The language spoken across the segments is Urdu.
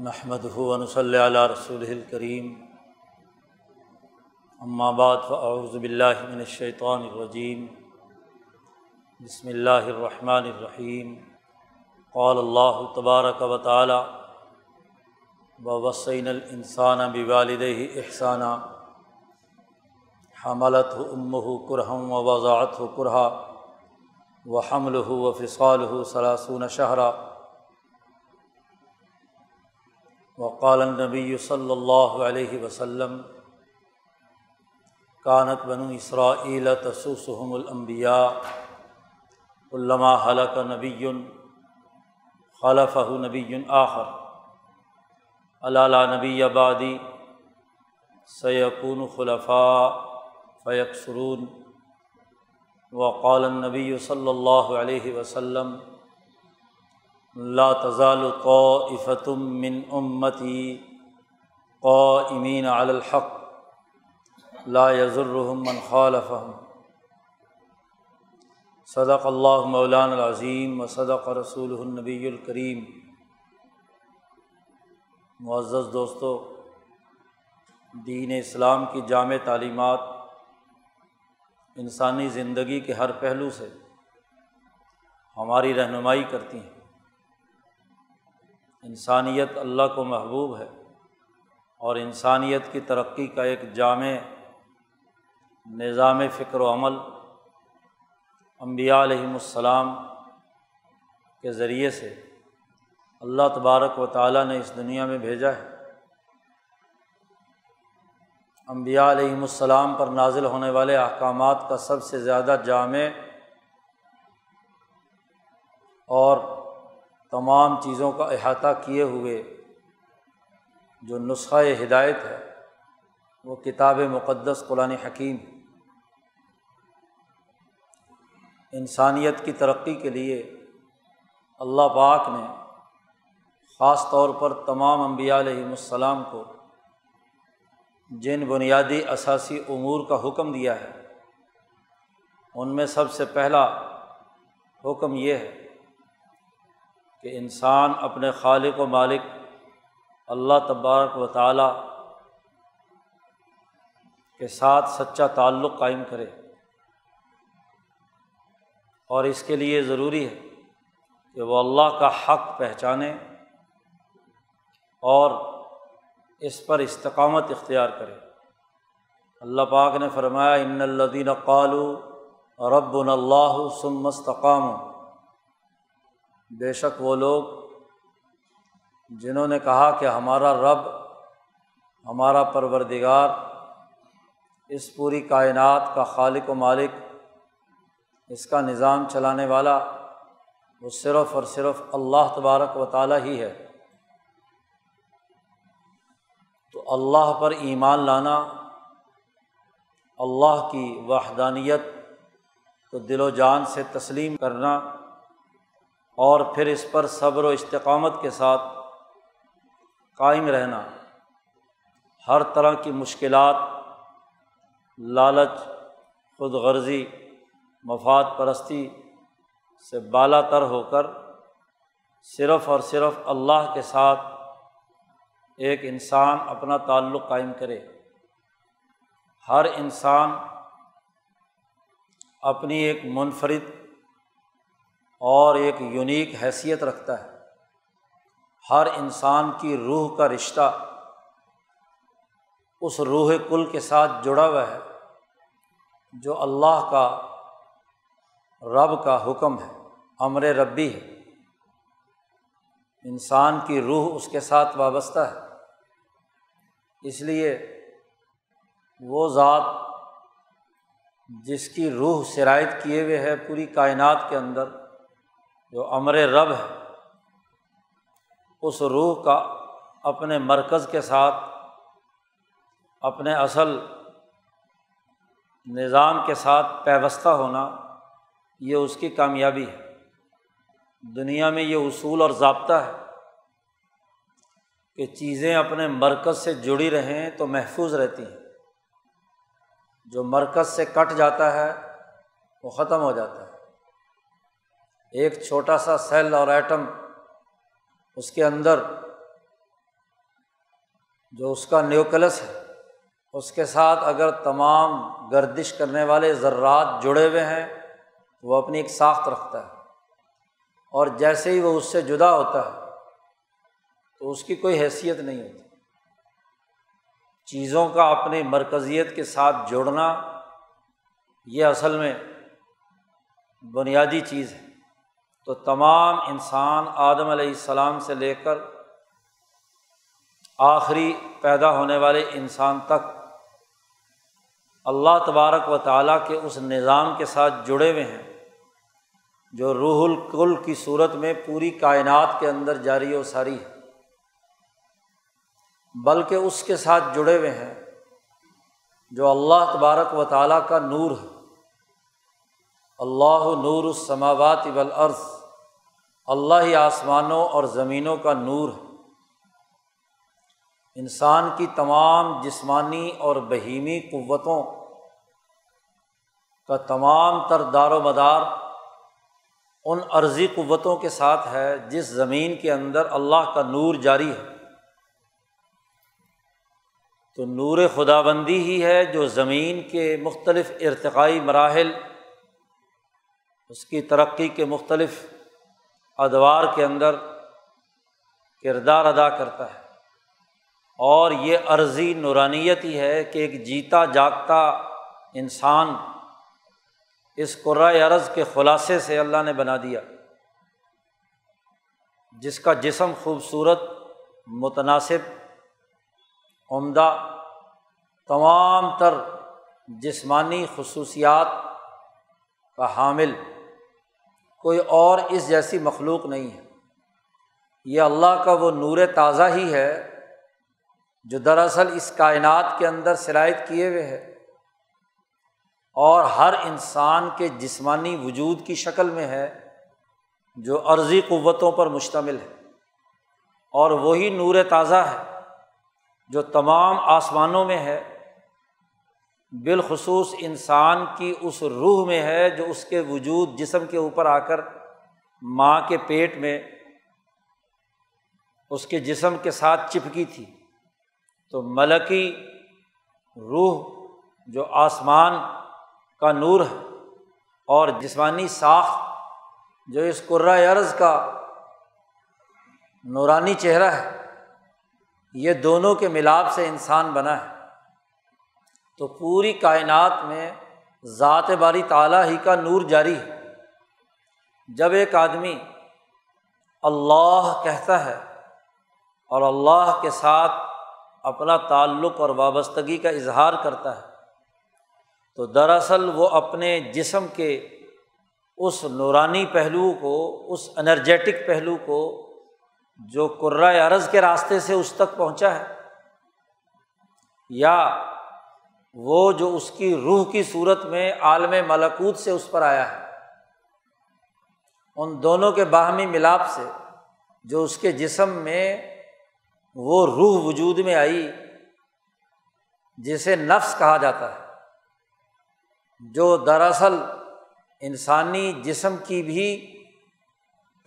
محمد ہُون صلی علیہ رسول الکریم بعد فاعوذ باللہ من الشیطان الرجیم بسم اللہ الرحمن الرحیم قال اللہ تبارک و تعالی و وسعین الانسان بوالد احسانہ حملت امہ کرہم و وضاعت کرہا و حمل و فصال صلاثون شہرہ وقال نبی صلی اللہ علیہ وسلم کانت بنو اسرائیل تسوسحم الانبیاء علامہ حلق نبی خلف نبی آخر علالہ نبی آبادی سیقون خلفاء فیق سرون وقال نبی صلی اللہ علیہ وسلم لا تزال قائفتم من امتی قائمین علی الحق، لا یضرهم من خالفهم. صدق اللہ مولان العظیم و صدق رسول النبی الکریم معزز دوستو، دین اسلام کی جامع تعلیمات انسانی زندگی کے ہر پہلو سے ہماری رہنمائی کرتی ہیں۔ انسانیت اللہ کو محبوب ہے اور انسانیت کی ترقی کا ایک جامع نظام فکر و عمل امبیا علیہم السلام کے ذریعے سے اللہ تبارک و تعالیٰ نے اس دنیا میں بھیجا ہے۔ امبیا علیہم السلام پر نازل ہونے والے احکامات کا سب سے زیادہ جامع اور تمام چیزوں کا احاطہ کیے ہوئے جو نسخہ ہدایت ہے، وہ کتاب مقدس قرآن حکیم انسانیت کی ترقی کے لیے اللہ پاک نے خاص طور پر تمام انبیاء علیہم السلام کو جن بنیادی اثاثی امور کا حکم دیا ہے، ان میں سب سے پہلا حکم یہ ہے کہ انسان اپنے خالق و مالک اللہ تبارک و تعالیٰ کے ساتھ سچا تعلق قائم کرے اور اس کے لیے ضروری ہے کہ وہ اللہ کا حق پہچانے اور اس پر استقامت اختیار کرے۔ اللہ پاک نے فرمایا، ان الدین قالو رب اللہ سمستقام بے شک وہ لوگ جنہوں نے کہا کہ ہمارا رب، ہمارا پروردگار، اس پوری کائنات کا خالق و مالک، اس کا نظام چلانے والا، وہ صرف اور صرف اللہ تبارک و تعالیٰ ہی ہے۔ تو اللہ پر ایمان لانا، اللہ کی وحدانیت کو دل و جان سے تسلیم کرنا اور پھر اس پر صبر و استقامت کے ساتھ قائم رہنا۔ ہر طرح کی مشکلات، لالچ خود غرضی مفاد پرستی سے بالا تر ہو کر صرف اور صرف اللہ کے ساتھ ایک انسان اپنا تعلق قائم کرے۔ ہر انسان اپنی ایک منفرد اور ایک یونیک حیثیت رکھتا ہے۔ ہر انسان کی روح کا رشتہ اس روح کل کے ساتھ جڑا ہوا ہے جو اللہ کا، رب کا حکم ہے، امر ربی ہے۔ انسان کی روح اس کے ساتھ وابستہ ہے۔ اس لیے وہ ذات جس کی روح شرائط کیے ہوئے ہے پوری کائنات کے اندر جو امر رب ہے، اس روح کا اپنے مرکز کے ساتھ، اپنے اصل نظام کے ساتھ پیوستہ ہونا، یہ اس کی کامیابی ہے۔ دنیا میں یہ اصول اور ضابطہ ہے کہ چیزیں اپنے مرکز سے جڑی رہیں تو محفوظ رہتی ہیں۔ جو مرکز سے کٹ جاتا ہے، وہ ختم ہو جاتا ہے۔ ایک چھوٹا سا سیل اور ایٹم اس کے اندر جو اس کا نیوکلس ہے، اس کے ساتھ اگر تمام گردش کرنے والے ذرات جڑے ہوئے ہیں تو وہ اپنی ایک ساخت رکھتا ہے۔ اور جیسے ہی وہ اس سے جدا ہوتا ہے، تو اس کی کوئی حیثیت نہیں ہوتی۔ چیزوں کا اپنی مرکزیت کے ساتھ جوڑنا، یہ اصل میں بنیادی چیز ہے۔ تو تمام انسان آدم علیہ السلام سے لے کر آخری پیدا ہونے والے انسان تک اللہ تبارک و تعالیٰ کے اس نظام کے ساتھ جڑے ہوئے ہیں، جو روح الکل کی صورت میں پوری کائنات کے اندر جاری و ساری ہے۔ بلکہ اس کے ساتھ جڑے ہوئے ہیں جو اللہ تبارک و تعالیٰ کا نور ہے۔ اللہ نور السماوات والارض۔ اللہ ہی آسمانوں اور زمینوں کا نور ہے۔ انسان کی تمام جسمانی اور بہیمی قوتوں کا تمام تر دار و مدار ان عرضی قوتوں کے ساتھ ہے جس زمین کے اندر اللہ کا نور جاری ہے۔ تو نور خدا بندی ہی ہے جو زمین کے مختلف ارتقائی مراحل، اس کی ترقی کے مختلف ادوار کے اندر کردار ادا کرتا ہے۔ اور یہ عرضی نورانیت ہی ہے کہ ایک جیتا جاگتا انسان اس قرۂۂ عرض کے خلاصے سے اللہ نے بنا دیا، جس کا جسم خوبصورت، متناسب، عمدہ، تمام تر جسمانی خصوصیات کا حامل کوئی اور اس جیسی مخلوق نہیں ہے۔ یہ اللہ کا وہ نور تازہ ہی ہے جو دراصل اس کائنات کے اندر شرائط کیے ہوئے ہے اور ہر انسان کے جسمانی وجود کی شکل میں ہے جو عرضی قوتوں پر مشتمل ہے۔ اور وہی نور تازہ ہے جو تمام آسمانوں میں ہے۔ بالخصوص انسان کی اس روح میں ہے جو اس کے وجود جسم کے اوپر آ کر ماں کے پیٹ میں اس کے جسم کے ساتھ چپکی تھی۔ تو ملکی روح جو آسمان کا نور ہے اور جسمانی ساخ جو اس عرض کا نورانی چہرہ ہے، یہ دونوں کے ملاپ سے انسان بنا ہے۔ تو پوری کائنات میں ذات باری تعالیٰ ہی کا نور جاری ہے۔ جب ایک آدمی اللہ کہتا ہے اور اللہ کے ساتھ اپنا تعلق اور وابستگی کا اظہار کرتا ہے، تو دراصل وہ اپنے جسم کے اس نورانی پہلو کو، اس انرجیٹک پہلو کو جو قرۂۂ عرض کے راستے سے اس تک پہنچا ہے، یا وہ جو اس کی روح کی صورت میں عالم ملکوت سے اس پر آیا ہے، ان دونوں کے باہمی ملاپ سے جو اس کے جسم میں وہ روح وجود میں آئی، جسے نفس کہا جاتا ہے، جو دراصل انسانی جسم کی بھی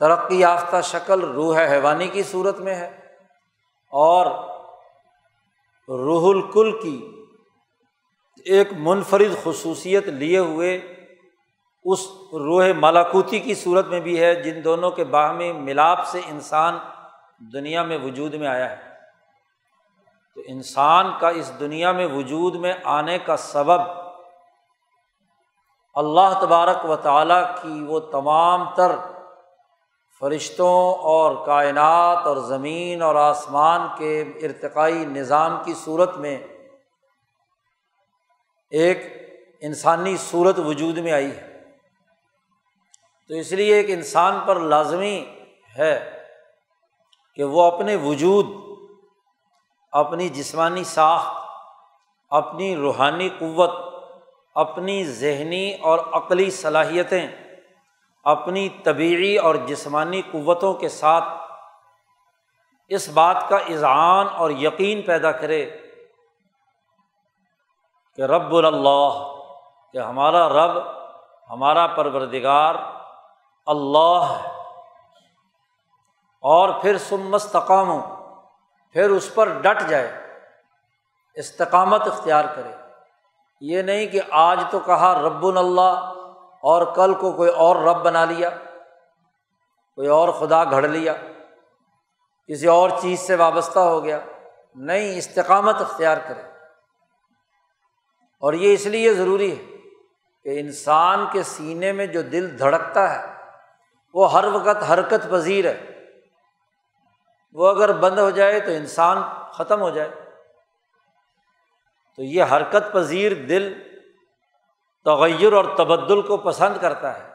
ترقی یافتہ شکل روح حیوانی کی صورت میں ہے اور روح الکل کی ایک منفرد خصوصیت لیے ہوئے اس روح مالاکوتی کی صورت میں بھی ہے، جن دونوں کے باہمی ملاپ سے انسان دنیا میں وجود میں آیا ہے۔ تو انسان کا اس دنیا میں وجود میں آنے کا سبب اللہ تبارک و تعالیٰ کی وہ تمام تر فرشتوں اور کائنات اور زمین اور آسمان کے ارتقائی نظام کی صورت میں ایک انسانی صورت وجود میں آئی ہے۔ تو اس لیے ایک انسان پر لازمی ہے کہ وہ اپنے وجود، اپنی جسمانی ساخت، اپنی روحانی قوت، اپنی ذہنی اور عقلی صلاحیتیں، اپنی طبعی اور جسمانی قوتوں کے ساتھ اس بات کا اذعان اور یقین پیدا کرے کہ رب اللہ، کہ ہمارا رب، ہمارا پروردگار اللہ ہے۔ اور پھر سمستقام ہو پھر اس پر ڈٹ جائے، استقامت اختیار کرے۔ یہ نہیں کہ آج تو کہا رب اللہ اور کل کو کوئی اور رب بنا لیا، کوئی اور خدا گھڑ لیا، کسی اور چیز سے وابستہ ہو گیا۔ نہیں، استقامت اختیار کرے۔ اور یہ اس لیے ضروری ہے کہ انسان کے سینے میں جو دل دھڑکتا ہے، وہ ہر وقت حرکت پذیر ہے۔ وہ اگر بند ہو جائے تو انسان ختم ہو جائے۔ تو یہ حرکت پذیر دل تغیر اور تبدل کو پسند کرتا ہے۔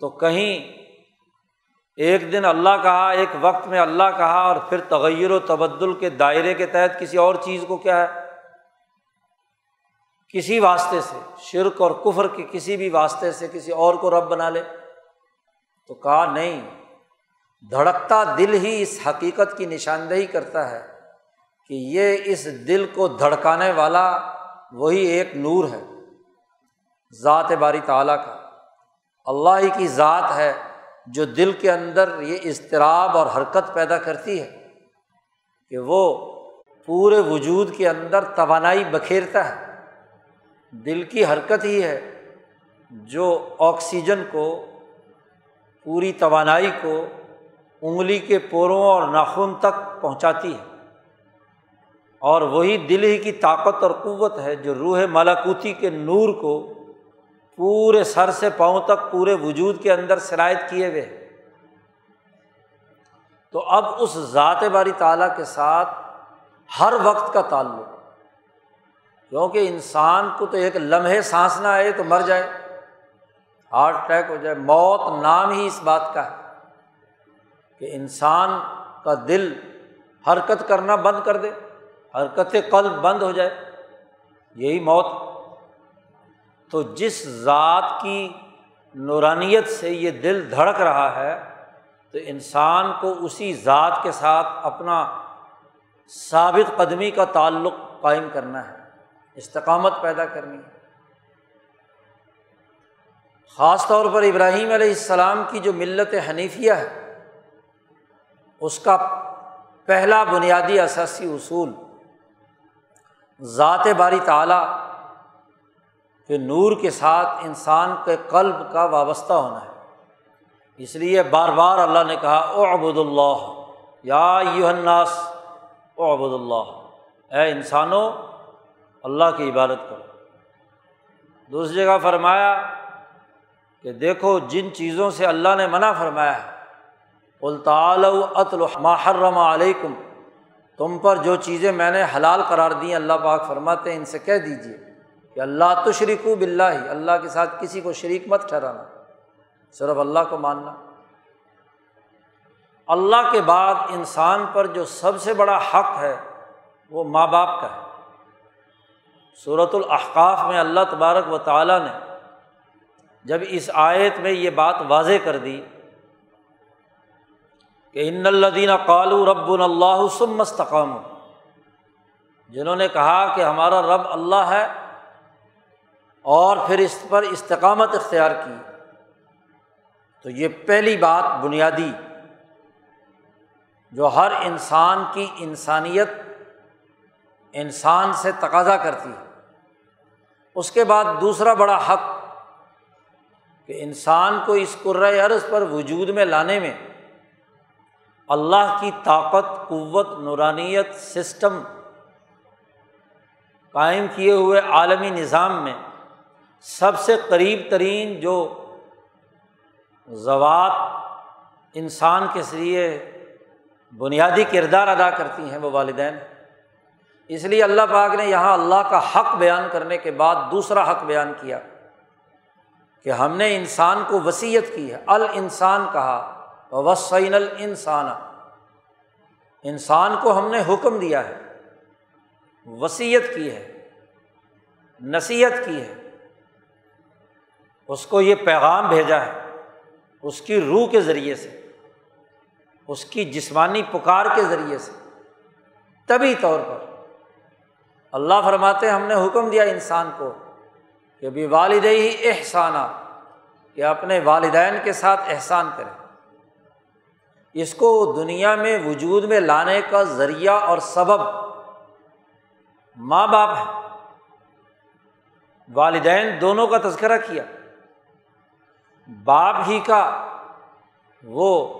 تو کہیں ایک دن اللہ کہا، ایک وقت میں اللہ کہا اور پھر تغیر و تبدل کے دائرے کے تحت کسی اور چیز کو کیا ہے؟ کسی واسطے سے، شرک اور کفر کے کسی بھی واسطے سے کسی اور کو رب بنا لے۔ تو کہا، نہیں، دھڑکتا دل ہی اس حقیقت کی نشاندہی کرتا ہے کہ یہ اس دل کو دھڑکانے والا وہی ایک نور ہے، ذات باری تعالیٰ کا۔ اللہ ہی کی ذات ہے جو دل کے اندر یہ اضطراب اور حرکت پیدا کرتی ہے کہ وہ پورے وجود کے اندر توانائی بکھیرتا ہے۔ دل کی حرکت ہی ہے جو آکسیجن کو، پوری توانائی کو انگلی کے پوروں اور ناخن تک پہنچاتی ہے۔ اور وہی دل ہی کی طاقت اور قوت ہے جو روح ملاکوتی کے نور کو پورے سر سے پاؤں تک پورے وجود کے اندر شرائط کیے ہوئے تو اب اس ذات باری تعالیٰ کے ساتھ ہر وقت کا تعلق کیونکہ انسان کو تو ایک لمحے سانس نہ آئے تو مر جائے۔ ہارٹ اٹیک ہو جائے، موت نام ہی اس بات کا ہے کہ انسان کا دل حرکت کرنا بند کر دے، حرکت قلب بند ہو جائے، یہی موت۔ تو جس ذات کی نورانیت سے یہ دل دھڑک رہا ہے، تو انسان کو اسی ذات کے ساتھ اپنا ثابت قدمی کا تعلق قائم کرنا ہے۔ استقامت پیدا کرنی ہے۔ خاص طور پر ابراہیم علیہ السلام کی جو ملت حنیفیہ ہے، اس کا پہلا بنیادی اثاثی اصول ذات باری تعلیٰ کہ نور کے ساتھ انسان کے قلب کا وابستہ ہونا ہے۔ اس لیے بار بار اللہ نے کہا او ابود اللہ۔ یا یو الناس او ابود اللہ۔ اے انسانوں اللہ کی عبادت کرو۔ دوسری جگہ فرمایا کہ دیکھو جن چیزوں سے اللہ نے منع فرمایا ہے۔ الطال محرم علیکم تم پر جو چیزیں میں نے حلال قرار دی اللہ پاک فرماتے ہیں، ان سے کہہ دیجیے کہ اللہ تو شریک بلّہ ہی اللہ کے ساتھ کسی کو شریک مت ٹھہرانا۔ صرف اللہ کو ماننا۔ اللہ کے بعد انسان پر جو سب سے بڑا حق ہے، وہ ماں باپ کا ہے۔ صورت الاحقاف میں اللہ تبارک و تعالیٰ نے جب اس آیت میں یہ بات واضح کر دی کہ ان الدین قالو رب اللہ سم جنہوں نے کہا کہ ہمارا رب اللہ ہے اور پھر اس پر استقامت اختیار کی، تو یہ پہلی بات بنیادی جو ہر انسان کی انسانیت انسان سے تقاضا کرتی ہے۔ اس کے بعد دوسرا بڑا حق کہ انسان کو اس عرض پر وجود میں لانے میں اللہ کی طاقت، قوت، نورانیت، سسٹم قائم کیے ہوئے عالمی نظام میں سب سے قریب ترین جو زوات انسان کے ذریعے بنیادی کردار ادا کرتی ہیں وہ والدین۔ اس لیے اللہ پاک نے یہاں اللہ کا حق بیان کرنے کے بعد دوسرا حق بیان کیا کہ ہم نے انسان کو وصیت کی ہے ال انسان کہا وسعین السان انسان کو ہم نے حکم دیا ہے، وسیعت کی ہے، نصیحت کی ہے۔ اس کو یہ پیغام بھیجا ہے، اس کی روح کے ذریعے سے، اس کی جسمانی پکار کے ذریعے سے طبی طور پر۔ اللہ فرماتے ہم نے حکم دیا انسان کو کہ بھی والد ہی احسانہ کہ اپنے والدین کے ساتھ احسان کرے اس کو دنیا میں وجود میں لانے کا ذریعہ اور سبب ماں باپ ہے والدین دونوں کا تذکرہ کیا۔ باپ ہی کا، وہ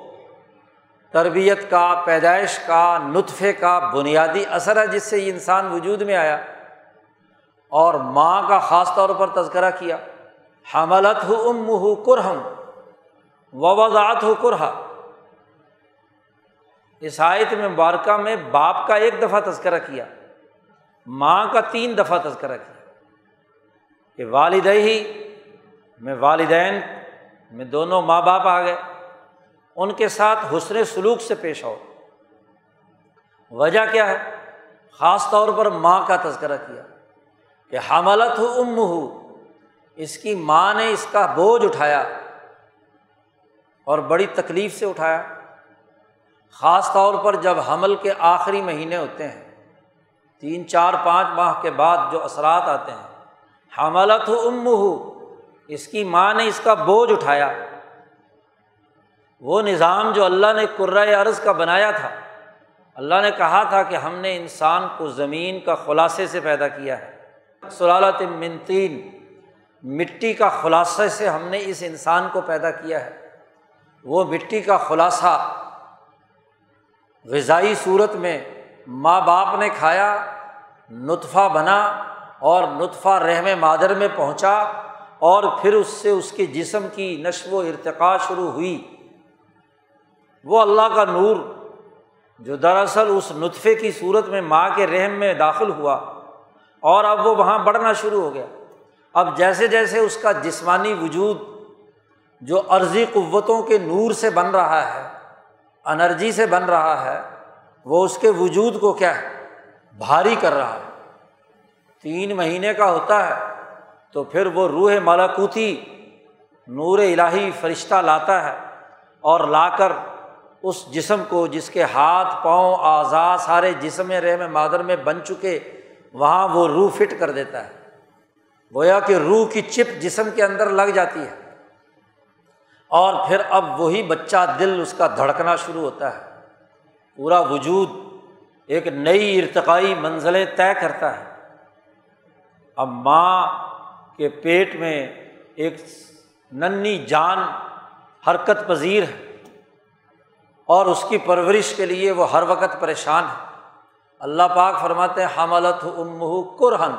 تربیت کا، پیدائش کا، نطفے کا بنیادی اثر ہے جس سے یہ انسان وجود میں آیا اور ماں کا خاص طور پر تذکرہ کیا۔ حملت ہو ام ہو کرہم وضاعت ہو کرہا۔ عیسائیت میں مبارکہ میں باپ کا ایک دفعہ تذکرہ کیا، ماں کا تین دفعہ تذکرہ کیا۔ کہ والد ہی، میں والدین، میں دونوں ماں باپ آ گئے۔ ان کے ساتھ حسن سلوک سے پیش آؤ۔ وجہ کیا ہے؟ خاص طور پر ماں کا تذکرہ کیا کہ حملت ہو ام ہو اس کی ماں نے اس کا بوجھ اٹھایا اور بڑی تکلیف سے اٹھایا۔ خاص طور پر جب حمل کے آخری مہینے ہوتے ہیں، تین، چار، پانچ ماہ کے بعد جو اثرات آتے ہیں، حملت ہو ام ہو اس کی ماں نے اس کا بوجھ اٹھایا۔ وہ نظام جو اللہ نے قرۂۂ عرض کا بنایا تھا، اللہ نے کہا تھا کہ ہم نے انسان کو زمین کا خلاصے سے پیدا کیا ہے۔ سلالت منتین مٹی کا خلاصے سے ہم نے اس انسان کو پیدا کیا ہے۔ وہ مٹی کا خلاصہ غذائی صورت میں ماں باپ نے کھایا، نطفہ بنا اور نطفہ رحم مادر میں پہنچا اور پھر اس سے اس کے جسم کی نشو و ارتقا شروع ہوئی۔ وہ اللہ کا نور جو دراصل اس نطفے کی صورت میں ماں کے رحم میں داخل ہوا اور اب وہ وہاں بڑھنا شروع ہو گیا۔ اب جیسے جیسے اس کا جسمانی وجود جو عرضی قوتوں کے نور سے بن رہا ہے، انرجی سے بن رہا ہے، وہ اس کے وجود کو کیا ہے؟ بھاری کر رہا ہے۔ تین مہینے کا ہوتا ہے تو پھر وہ روح مالاکوتی نور الہی فرشتہ لاتا ہے اور لا کر اس جسم کو جس کے ہاتھ، پاؤں اعضا سارے جسم رحم مادر میں بن چکے، وہاں وہ روح فٹ کر دیتا ہے۔ گویا کہ روح کی چپ جسم کے اندر لگ جاتی ہے۔ اور پھر اب وہی بچہ دل اس کا دھڑکنا شروع ہوتا ہے۔ پورا وجود ایک نئی ارتقائی منزلیں طے کرتا ہے۔ اب ماں کے پیٹ میں ایک ننی جان، حرکت پذیر ہے۔ اور اس کی پرورش کے لیے وہ ہر وقت پریشان ہے۔ اللہ پاک فرماتے ہیں، حملت ام کرہن۔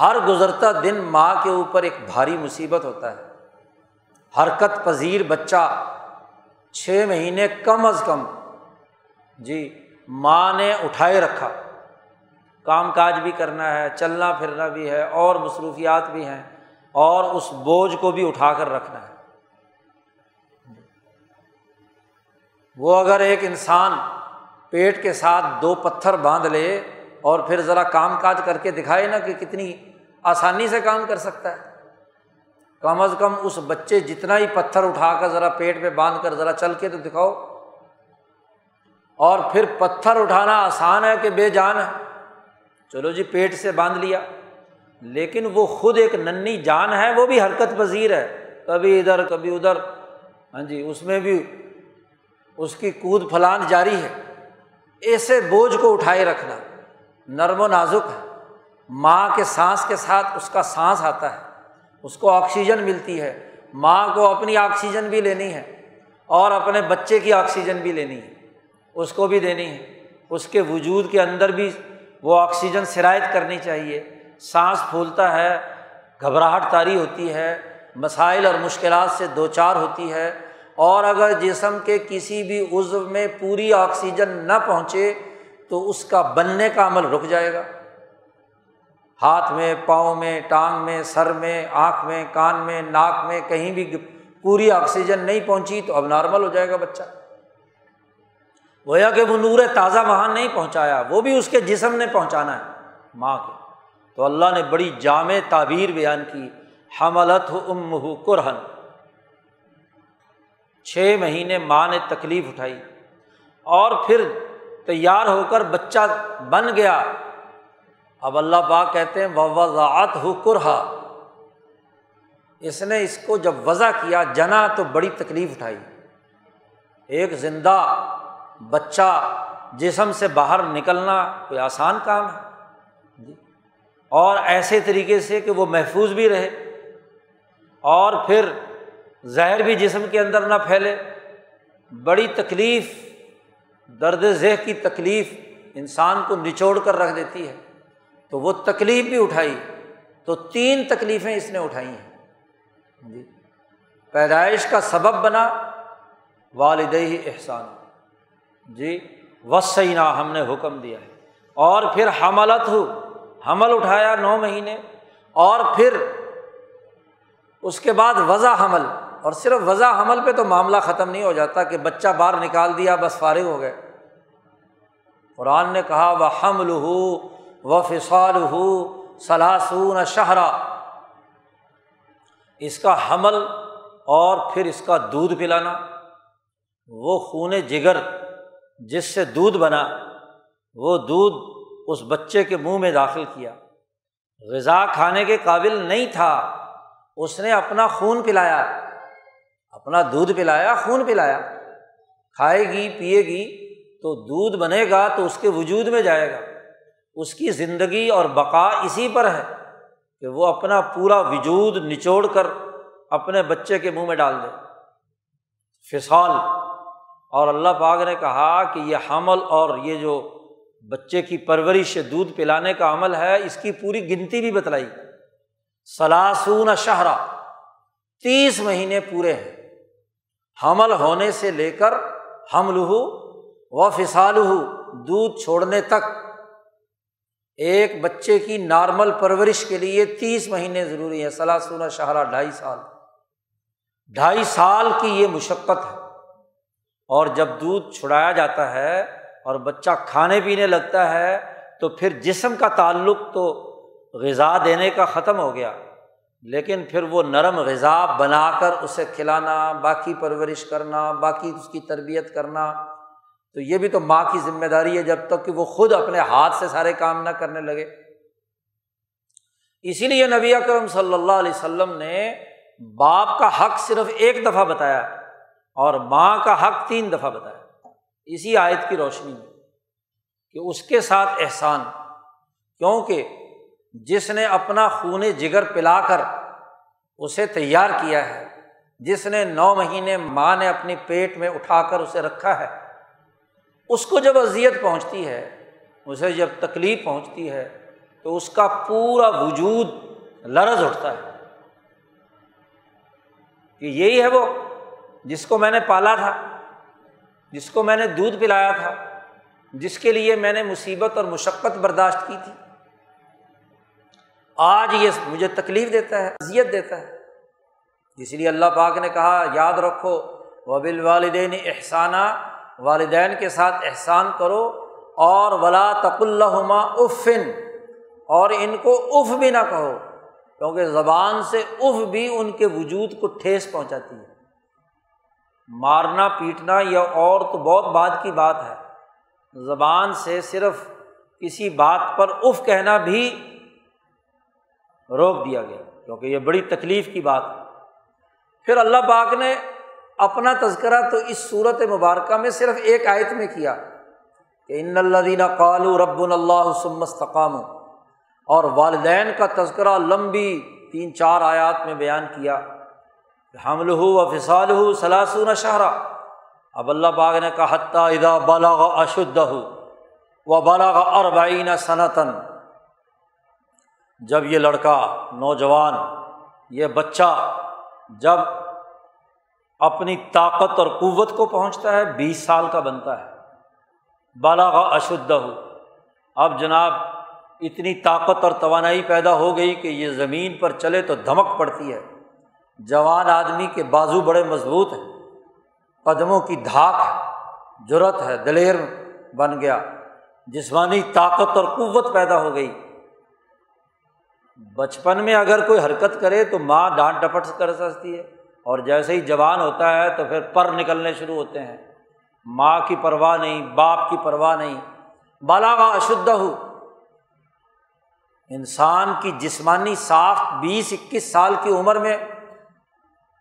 ہر گزرتا دن ماں کے اوپر ایک بھاری مصیبت ہوتا ہے۔ حرکت پذیر بچہ چھ مہینے کم از کم جی ماں نے اٹھائے رکھا۔ کام کاج بھی کرنا ہے، چلنا پھرنا بھی ہے، اور مصروفیات بھی ہیں، اور اس بوجھ کو بھی اٹھا کر رکھنا ہے۔ وہ اگر ایک انسان پیٹ کے ساتھ دو پتھر باندھ لے اور پھر ذرا کام کاج کر کے دکھائے نا کہ کتنی آسانی سے کام کر سکتا ہے۔ کم از کم اس بچے جتنا ہی پتھر اٹھا کر ذرا پیٹ پہ باندھ کر ذرا چل کے تو دکھاؤ۔ اور پھر پتھر اٹھانا آسان ہے کہ بے جان ہے۔ چلو جی پیٹ سے باندھ لیا۔ لیکن وہ خود ایک ننی جان ہے، وہ بھی حرکت پذیر ہے۔ کبھی ادھر کبھی ادھر۔ ہاں جی اس میں بھی اس کی کود پھلان جاری ہے۔ ایسے بوجھ کو اٹھائے رکھنا نرم و نازک ہے۔ ماں کے سانس کے ساتھ اس کا سانس آتا ہے۔ اس کو آکسیجن ملتی ہے۔ ماں کو اپنی آکسیجن بھی لینی ہے اور اپنے بچے کی آکسیجن بھی لینی ہے۔ اس کو بھی دینی ہے۔ اس کے وجود کے اندر بھی وہ آکسیجن شرائط کرنی چاہیے۔ سانس پھولتا ہے، گھبراہٹ تاری ہوتی ہے۔ مسائل اور مشکلات سے دو چار ہوتی ہے۔ اور اگر جسم کے کسی بھی عزو میں پوری آکسیجن نہ پہنچے تو اس کا بننے کا عمل رک جائے گا۔ ہاتھ میں، پاؤں میں، ٹانگ میں، سر میں، آنکھ میں، کان میں، ناک میں کہیں بھی پوری آکسیجن نہیں پہنچی تو اب نارمل ہو جائے گا بچہ۔ گویا کہ وہ نور تازہ وہاں نہیں پہنچایا، وہ بھی اس کے جسم نے پہنچانا ہے۔ ماں کے۔ تو اللہ نے بڑی جامع تعبیر بیان کی، حملت ہو ام ہو قرہن چھ مہینے ماں نے تکلیف اٹھائی اور پھر تیار ہو کر بچہ بن گیا۔ اب اللہ پاک کہتے ہیں وضاعت ہو کرہا اس نے اس کو جب وضع کیا، جنا تو بڑی تکلیف اٹھائی۔ ایک زندہ بچہ جسم سے باہر نکلنا کوئی آسان کام ہے؟ جی۔ اور ایسے طریقے سے کہ وہ محفوظ بھی رہے۔ اور پھر زہر بھی جسم کے اندر نہ پھیلے۔ بڑی تکلیف، درد ذہ کی تکلیف انسان کو نچوڑ کر رکھ دیتی ہے۔ تو وہ تکلیف بھی اٹھائی۔ تو تین تکلیفیں اس نے اٹھائی ہیں۔ جی۔ پیدائش کا سبب بنا والدی احسان۔ جی۔ وسینا، ہم نے حکم دیا ہے۔ اور پھر حملت ہو۔ حمل اٹھایا نو مہینے۔ اور پھر اس کے بعد وضع حمل۔ اور صرف وضع حمل پہ تو معاملہ ختم نہیں ہو جاتا کہ بچہ باہر نکال دیا، بس فارغ ہو گئے۔ قرآن نے کہا وہ حمل ہو و فصال ہو سلاسون شہرا اس کا حمل اور پھر اس کا دودھ پلانا، وہ خون جگر جس سے دودھ بنا، وہ دودھ اس بچے کے منہ میں داخل کیا۔ غذا کھانے کے قابل نہیں تھا، اس نے اپنا خون پلایا۔ اپنا دودھ پلایا، خون پلایا، کھائے گی، پیے گی، تو دودھ بنے گا تو اس کے وجود میں جائے گا۔ اس کی زندگی اور بقا اسی پر ہے کہ وہ اپنا پورا وجود نچوڑ کر اپنے بچے کے منہ میں ڈال دے۔ فصال۔ اور اللہ پاک نے کہا کہ یہ حمل اور یہ جو بچے کی پرورش دودھ پلانے کا عمل ہے، اس کی پوری گنتی بھی بتلائی۔ سلاسون شہرا۔ تیس مہینے پورے ہیں۔ حمل ہونے سے لے کر حمل ہو و فسال ہو دودھ چھوڑنے تک۔ ایک بچے کی نارمل پرورش کے لیے تیس مہینے ضروری ہے سلاسون شہرا ڈھائی سال۔ ڈھائی سال کی یہ مشقت ہے۔ اور جب دودھ چھڑایا جاتا ہے اور بچہ کھانے پینے لگتا ہے تو پھر جسم کا تعلق تو غذا دینے کا ختم ہو گیا۔ لیکن پھر وہ نرم غذا بنا کر اسے کھلانا، باقی پرورش کرنا، باقی اس کی تربیت کرنا، تو یہ بھی تو ماں کی ذمہ داری ہے جب تک کہ وہ خود اپنے ہاتھ سے سارے کام نہ کرنے لگے۔ اسی لیے نبی اکرم صلی اللہ علیہ وسلم نے باپ کا حق صرف ایک دفعہ بتایا اور ماں کا حق تین دفعہ بتایا۔ اسی آیت کی روشنی میں کہ اس کے ساتھ احسان، کیونکہ جس نے اپنا خون جگر پلا کر اسے تیار کیا ہے، جس نے نو مہینے ماں نے اپنی پیٹ میں اٹھا کر اسے رکھا ہے، اس کو جب اذیت پہنچتی ہے، اسے جب تکلیف پہنچتی ہے، تو اس کا پورا وجود لرز اٹھتا ہے۔ کہ یہی ہے وہ جس کو میں نے پالا تھا، جس کو میں نے دودھ پلایا تھا، جس کے لیے میں نے مصیبت اور مشقت برداشت کی تھی۔ آج یہ مجھے تکلیف دیتا ہے، اذیت دیتا ہے۔ اس لیے اللہ پاک نے کہا، یاد رکھو وبل والدین احسانہ والدین کے ساتھ احسان کرو، اور ولا تق اللہ افن اور ان کو اف بھی نہ کہو، کیونکہ زبان سے اف بھی ان کے وجود کو ٹھیس پہنچاتی ہے۔ مارنا، پیٹنا یا اور تو بہت بات کی بات ہے۔ زبان سے صرف کسی بات پر اف کہنا بھی روک دیا گیا، کیونکہ یہ بڑی تکلیف کی بات ہے۔ پھر اللہ پاک نے اپنا تذکرہ تو اس صورت مبارکہ میں صرف ایک آیت میں کیا، کہ ان اللہ دینہ قالو رب اللہ سمستقام اور والدین کا تذکرہ لمبی تین چار آیات میں بیان کیا حمل ہو و فصال ہو سلاسون شہرا۔ اب اللہ باغ نے کہا، حتیٰ ادا بالاغ اشد ہو و بالاغ اربعین صنعتاً جب یہ لڑکا نوجوان، یہ بچہ جب اپنی طاقت اور قوت کو پہنچتا ہے، بیس سال کا بنتا ہے۔ بالاغ اشد ہو اب جناب، اتنی طاقت اور توانائی پیدا ہو گئی کہ یہ زمین پر چلے تو دھمک پڑتی ہے۔ جوان آدمی کے بازو بڑے مضبوط ہیں۔ قدموں کی دھاک ہے جرت ہے، دلیر بن گیا۔ جسمانی طاقت اور قوت پیدا ہو گئی۔ بچپن میں اگر کوئی حرکت کرے تو ماں ڈانٹ ڈپٹ کر سکتی ہے اور جیسے ہی جوان ہوتا ہے تو پھر پر نکلنے شروع ہوتے ہیں۔ ماں کی پرواہ نہیں، باپ کی پرواہ نہیں۔ بالاغا اشدھ ہو انسان کی جسمانی ساخت بیس اکیس سال کی عمر میں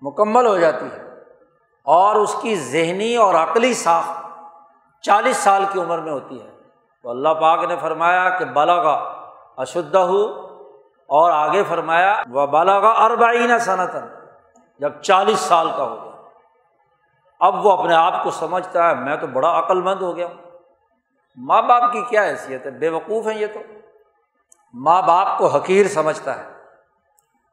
مکمل ہو جاتی ہے اور اس کی ذہنی اور عقلی ساخت چالیس سال کی عمر میں ہوتی ہے۔ تو اللہ پاک نے فرمایا کہ بالاغا اشدھ ہو اور آگے فرمایا وہ بالا کا اربعین صنعتن جب چالیس سال کا ہو گیا۔ اب وہ اپنے آپ کو سمجھتا ہے، میں تو بڑا عقل مند ہو گیا ہوں۔ ماں باپ کی کیا حیثیت ہے؟ بے وقوف ہیں یہ تو۔ ماں باپ کو حقیر سمجھتا ہے۔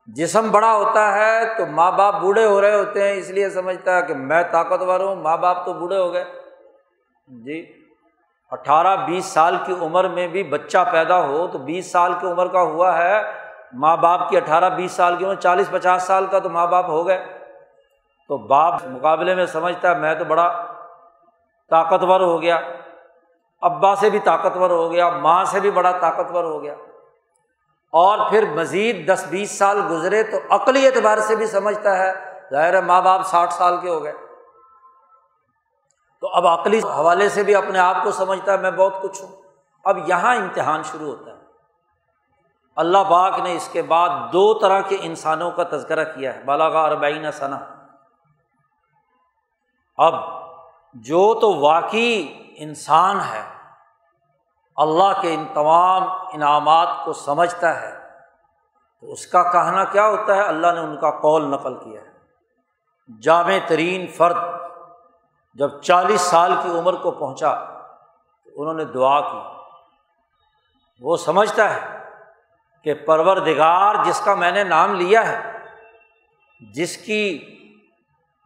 جسم بڑا ہوتا ہے تو ماں باپ بوڑھے ہو رہے ہوتے ہیں، اس لیے سمجھتا ہے کہ میں طاقتور ہوں، ماں باپ تو بوڑھے ہو گئے۔ جی اٹھارہ بیس سال کی عمر میں بھی بچہ پیدا ہو تو بیس سال کی عمر کا ہوا ہے ماں باپ کی اٹھارہ بیس سال کی عمر، چالیس پچاس سال کا تو ماں باپ ہو گئے۔ تو باپ مقابلے میں سمجھتا ہے، میں تو بڑا طاقتور ہو گیا۔ ابا سے بھی طاقتور ہو گیا، ماں سے بھی بڑا طاقتور ہو گیا۔ اور پھر مزید دس بیس سال گزرے تو عقلی اعتبار سے بھی سمجھتا ہے، ظاہر ہے ماں باپ ساٹھ سال کے ہو گئے۔ تو اب عقلی حوالے سے بھی اپنے آپ کو سمجھتا ہے، میں بہت کچھ ہوں۔ اب یہاں امتحان شروع ہوتا ہے۔ اللہ باغ نے اس کے بعد دو طرح کے انسانوں کا تذکرہ کیا ہے۔ بالاغا اربعین ثنا اب جو تو واقعی انسان ہے، اللہ کے ان تمام انعامات کو سمجھتا ہے، تو اس کا کہنا کیا ہوتا ہے؟ اللہ نے ان کا قول نقل کیا ہے۔ جامع ترین فرد جب چالیس سال کی عمر کو پہنچا، تو انہوں نے دعا کی۔ وہ سمجھتا ہے کہ پرور دگار جس کا میں نے نام لیا ہے، جس کی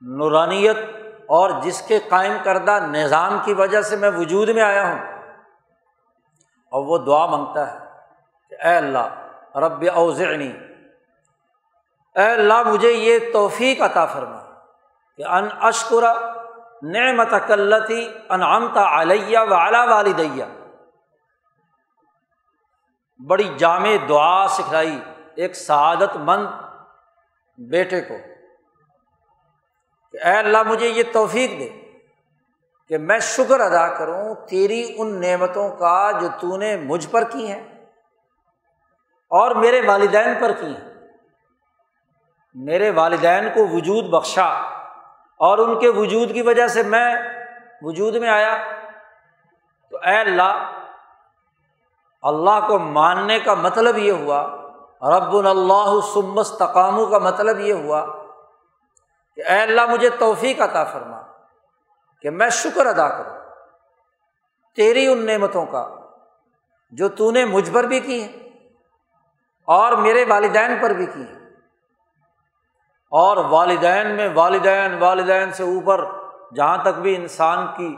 نورانیت اور جس کے قائم کردہ نظام کی وجہ سے میں وجود میں آیا ہوں، اور وہ دعا منگتا ہے کہ اے اللہ، رب اوزعنی، اے اللہ مجھے یہ توفیق عطا فرما کہ ان اشکر نعمت کلتی انعامتا علیہ و اعلیٰ والدیہ۔ بڑی جامع دعا سکھلائی ایک سعادت مند بیٹے کو کہ اے اللہ مجھے یہ توفیق دے کہ میں شکر ادا کروں تیری ان نعمتوں کا جو تو نے مجھ پر کی ہیں اور میرے والدین پر کی ہیں۔ میرے والدین کو وجود بخشا اور ان کے وجود کی وجہ سے میں وجود میں آیا۔ تو اے اللہ اللہ کو ماننے کا مطلب یہ ہوا رب اللہ سمس تقاموں کا مطلب یہ ہوا کہ اے اللہ مجھے توفیق عطا فرما کہ میں شکر ادا کروں تیری ان نعمتوں کا جو تو نے مجھ پر بھی کی ہے اور میرے والدین پر بھی کی ہے اور والدین میں والدین والدین سے اوپر جہاں تک بھی انسان کی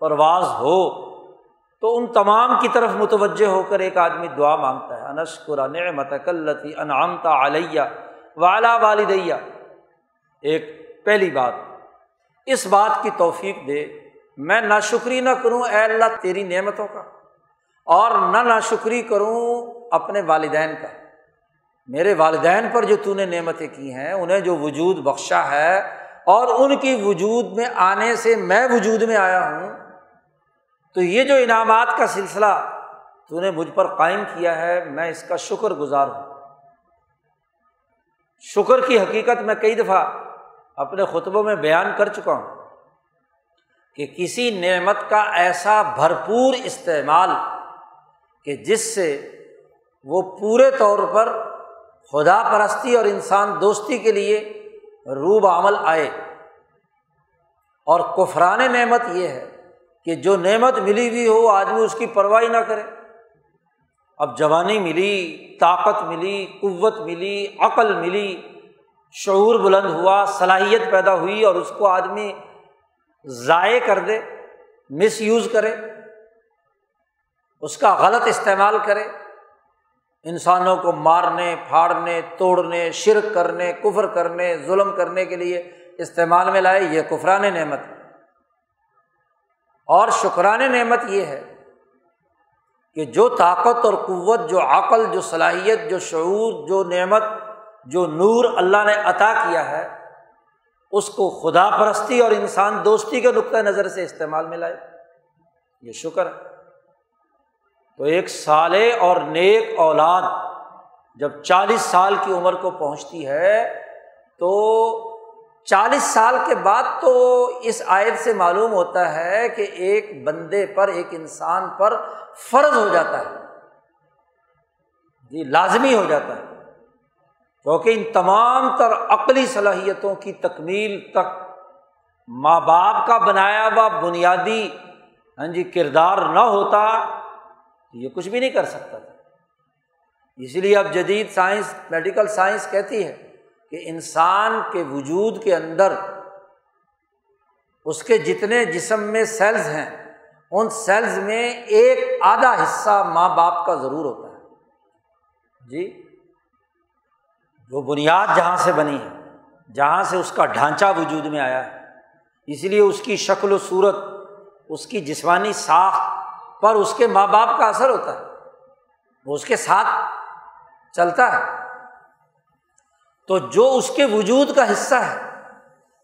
پرواز ہو تو ان تمام کی طرف متوجہ ہو کر ایک آدمی دعا مانگتا ہے انشکر نعمت کلتی انعامتا علیہ والا والدیہ۔ ایک پہلی بات، اس بات کی توفیق دے، میں نہ شکری نہ کروں اے اللہ تیری نعمتوں کا، اور نہ نا شکری کروں اپنے والدین کا۔ میرے والدین پر جو تو نے نعمتیں کی ہیں، انہیں جو وجود بخشا ہے، اور ان کی وجود میں آنے سے میں وجود میں آیا ہوں تو یہ جو انعامات کا سلسلہ تو نے مجھ پر قائم کیا ہے، میں اس کا شکر گزار ہوں۔ شکر کی حقیقت میں کئی دفعہ اپنے خطبوں میں بیان کر چکا ہوں کہ کسی نعمت کا ایسا بھرپور استعمال کہ جس سے وہ پورے طور پر خدا پرستی اور انسان دوستی کے لیے روب عمل آئے۔ اور کفران نعمت یہ ہے کہ جو نعمت ملی ہوئی ہو، آدمی اس کی پرواہی نہ کرے۔ اب جوانی ملی، طاقت ملی، قوت ملی، عقل ملی، شعور بلند ہوا، صلاحیت پیدا ہوئی اور اس کو آدمی ضائع کر دے، مس یوز کرے، اس کا غلط استعمال کرے۔ انسانوں کو مارنے، پھاڑنے، توڑنے، شرک کرنے، کفر کرنے، ظلم کرنے کے لیے استعمال میں لائے، یہ کفران نعمت اور شکران نعمت یہ ہے کہ جو طاقت اور قوت، جو عقل، جو صلاحیت، جو شعور، جو نعمت، جو نور اللہ نے عطا کیا ہے، اس کو خدا پرستی اور انسان دوستی کے نقطۂ نظر سے استعمال میں لائے۔ یہ شکر ہے۔ تو ایک سال اور نیک اولاد جب چالیس سال کی عمر کو پہنچتی ہے تو چالیس سال کے بعد تو اس آیت سے معلوم ہوتا ہے کہ ایک بندے پر، ایک انسان پر فرض ہو جاتا ہے۔ جی لازمی ہو جاتا ہے۔ کیونکہ ان تمام تر عقلی صلاحیتوں کی تکمیل تک ماں باپ کا بنایا ہوا بنیادی ہاں جی کردار نہ ہوتا یہ کچھ بھی نہیں کر سکتا تھا۔ اس لیے اب جدید سائنس، میڈیکل سائنس کہتی ہے کہ انسان کے وجود کے اندر اس کے جتنے جسم میں سیلز ہیں، ان سیلز میں ایک آدھا حصہ ماں باپ کا ضرور ہوتا ہے۔ جی جو بنیاد جہاں سے بنی ہے، جہاں سے اس کا ڈھانچہ وجود میں آیا ہے۔ اس لیے اس کی شکل و صورت، اس کی جسمانی ساخت پر اس کے ماں باپ کا اثر ہوتا ہے، وہ اس کے ساتھ چلتا ہے۔ تو جو اس کے وجود کا حصہ ہے،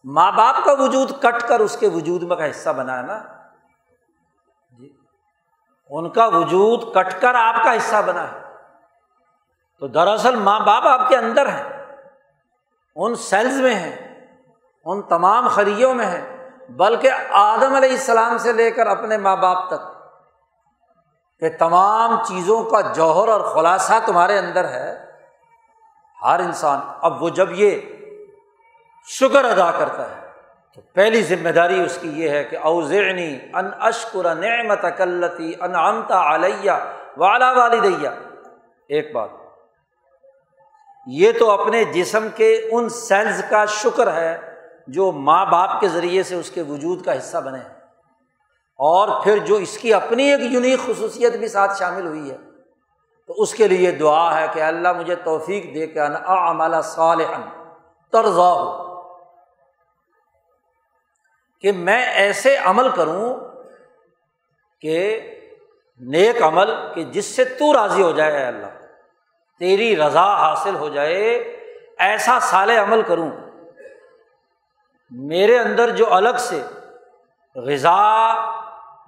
ماں باپ کا وجود کٹ کر اس کے وجود میں کا حصہ بنا ہے نا۔ جی۔ ان کا وجود کٹ کر آپ کا حصہ بنا ہے۔ تو دراصل ماں باپ آپ کے اندر ہیں۔ ان سیلز میں ہیں۔ ان تمام خریوں میں ہیں۔ بلکہ آدم علیہ السلام سے لے کر اپنے ماں باپ تک۔ کہ تمام چیزوں کا جوہر اور خلاصہ تمہارے اندر ہے۔ ہر انسان، اب وہ جب یہ شکر ادا کرتا ہے، تو پہلی ذمہ داری اس کی یہ ہے کہ اوزعنی ان اشکر نعمت کلتی ان امتا علیہ والا والدیا ایک بات، یہ تو اپنے جسم کے ان سیلز کا شکر ہے جو ماں باپ کے ذریعے سے اس کے وجود کا حصہ بنے۔ اور پھر جو اس کی اپنی ایک یونیک خصوصیت بھی ساتھ شامل ہوئی ہے۔ تو اس کے لیے دعا ہے کہ اللہ مجھے توفیق دے کے ان صالح طرزہ ہو کہ میں ایسے عمل کروں کہ نیک عمل کہ جس سے تو راضی ہو جائے اے اللہ، تیری رضا حاصل ہو جائے، ایسا سال عمل کروں۔ میرے اندر جو الگ سے غذا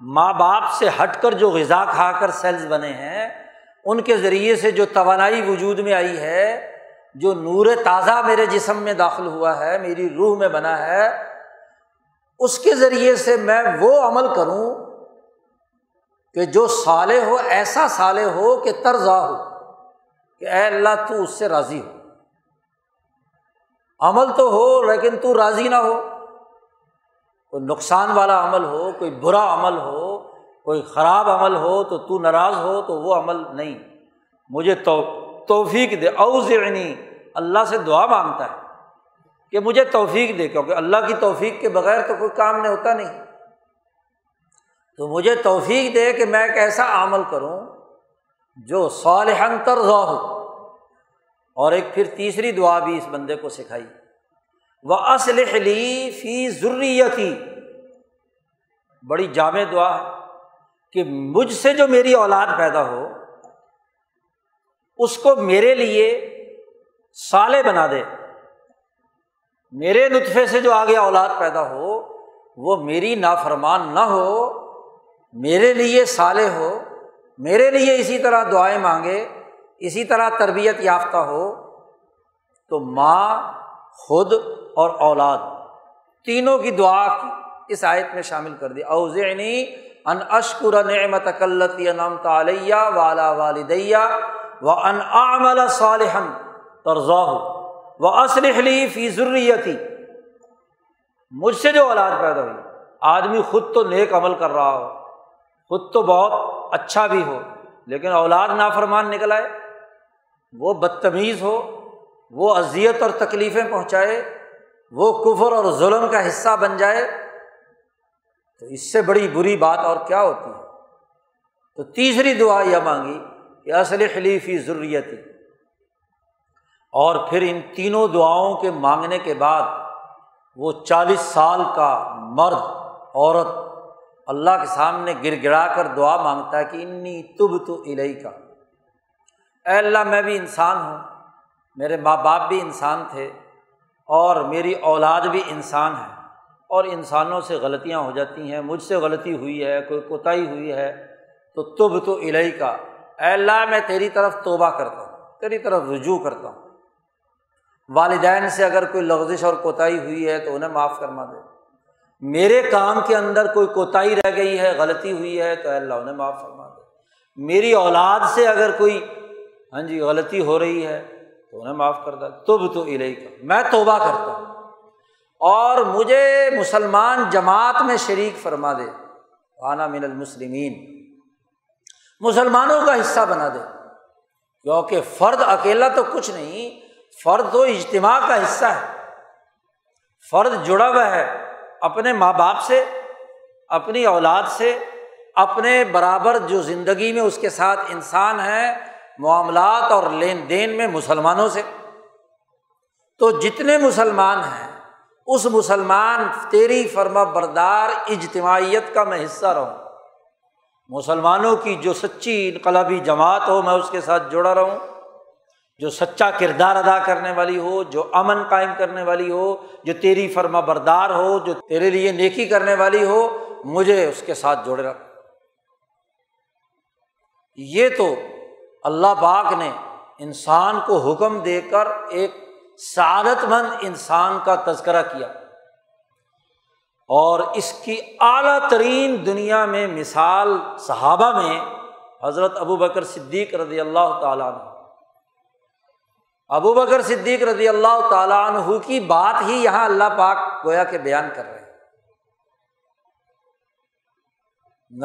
ماں باپ سے ہٹ کر جو غذا کھا کر سیلز بنے ہیں ان کے ذریعے سے جو توانائی وجود میں آئی ہے، جو نور تازہ میرے جسم میں داخل ہوا ہے، میری روح میں بنا ہے، اس کے ذریعے سے میں وہ عمل کروں کہ جو سالے ہو، ایسا سالے ہو کہ ترزا ہو کہ اے اللہ تو اس سے راضی ہو۔ عمل تو ہو لیکن تو راضی نہ ہو۔ کوئی نقصان والا عمل ہو، کوئی برا عمل ہو کوئی خراب عمل ہو تو تو ناراض ہو تو وہ عمل نہیں۔ مجھے تو توفیق دے، اوزعنی، اللہ سے دعا مانگتا ہے کہ مجھے توفیق دے، کیونکہ اللہ کی توفیق کے بغیر تو کوئی کام نہیں، ہوتا نہیں۔ تو مجھے توفیق دے کہ میں ایک ایسا عمل کروں جو صالحن ترضا ہو۔ اور ایک پھر تیسری دعا بھی اس بندے کو سکھائی۔ وہ اسلحلی فی ضروریتی بڑی جامع دعا۔ ہے کہ مجھ سے جو میری اولاد پیدا ہو، اس کو میرے لیے سالے بنا دے۔ میرے نطفے سے جو آگے اولاد پیدا ہو، وہ میری نافرمان نہ ہو، میرے لیے سالے ہو، میرے لیے اسی طرح دعائیں مانگے، اسی طرح تربیت یافتہ ہو، تو ماں، خود اور اولاد تینوں کی دعا اس آیت میں شامل کر دی۔ اوزعنی ان اشکر نعمت کلتی انعمت علیہ والا والدیہ و ان عمل صالحن طرزہ و اسلحلی فی ضروریتی مجھ سے جو اولاد پیدا ہوئی، آدمی خود تو نیک عمل کر رہا ہو، خود تو بہت اچھا بھی ہو، لیکن اولاد نافرمان نکل آئے، وہ بدتمیز ہو، وہ اذیت اور تکلیفیں پہنچائے، وہ کفر اور ظلم کا حصہ بن جائے تو اس سے بڑی بری بات اور کیا ہوتی ہے؟ تو تیسری دعا یہ مانگی کہ اصل خلیفی ضروریت اور پھر ان تینوں دعاؤں کے مانگنے کے بعد وہ چالیس سال کا مرد، عورت اللہ کے سامنے گر گڑا کر دعا مانگتا ہے کہ انی تب تو الہی کا اے اللہ میں بھی انسان ہوں، میرے ماں باپ بھی انسان تھے اور میری اولاد بھی انسان ہے۔ اور انسانوں سے غلطیاں ہو جاتی ہیں، مجھ سے غلطی ہوئی ہے، کوئی کوتاہی ہوئی ہے، تو تب تو الہی کا اے اللہ، میں تیری طرف توبہ کرتا ہوں، تیری طرف رجوع کرتا ہوں۔ والدین سے اگر کوئی لغزش اور کوتاہی ہوئی ہے، تو انہیں معاف کروا دے۔ میرے کام کے اندر کوئی کوتاہی رہ گئی ہے، غلطی ہوئی ہے، تو اللہ، انہیں معاف فرما دے۔ میری اولاد سے اگر کوئی ہاں جی غلطی ہو رہی ہے، تو انہیں معاف کر دیا تب تو الہی کا میں توبہ کرتا ہوں۔ اور مجھے مسلمان جماعت میں شریک فرما دے۔ وانا من المسلمین۔ مسلمانوں کا حصہ بنا دے۔ کیونکہ فرد اکیلا تو کچھ نہیں، فرد تو اجتماع کا حصہ ہے۔ فرد جڑا ہوا ہے اپنے ماں باپ سے، اپنی اولاد سے، اپنے برابر جو زندگی میں اس کے ساتھ انسان ہے، معاملات اور لین دین میں مسلمانوں سے۔ تو جتنے مسلمان ہیں اس مسلمان تیری فرما بردار اجتماعیت کا میں حصہ رہوں۔ مسلمانوں کی جو سچی انقلابی جماعت ہو، میں اس کے ساتھ جڑا رہوں۔ جو سچا کردار ادا کرنے والی ہو، جو امن قائم کرنے والی ہو، جو تیری فرما بردار ہو، جو تیرے لیے نیکی کرنے والی ہو، مجھے اس کے ساتھ جوڑے رکھ۔ یہ تو اللہ باغ نے انسان کو حکم دے کر ایک سعادت مند انسان کا تذکرہ کیا اور اس کی اعلیٰ ترین دنیا میں مثال صحابہ میں حضرت ابو بکر صدیق رضی اللہ تعالیٰ عنہ۔ ابو بکر صدیق رضی اللہ تعالیٰ عنہ کی بات ہی یہاں اللہ پاک گویا کے بیان کر رہے ہیں۔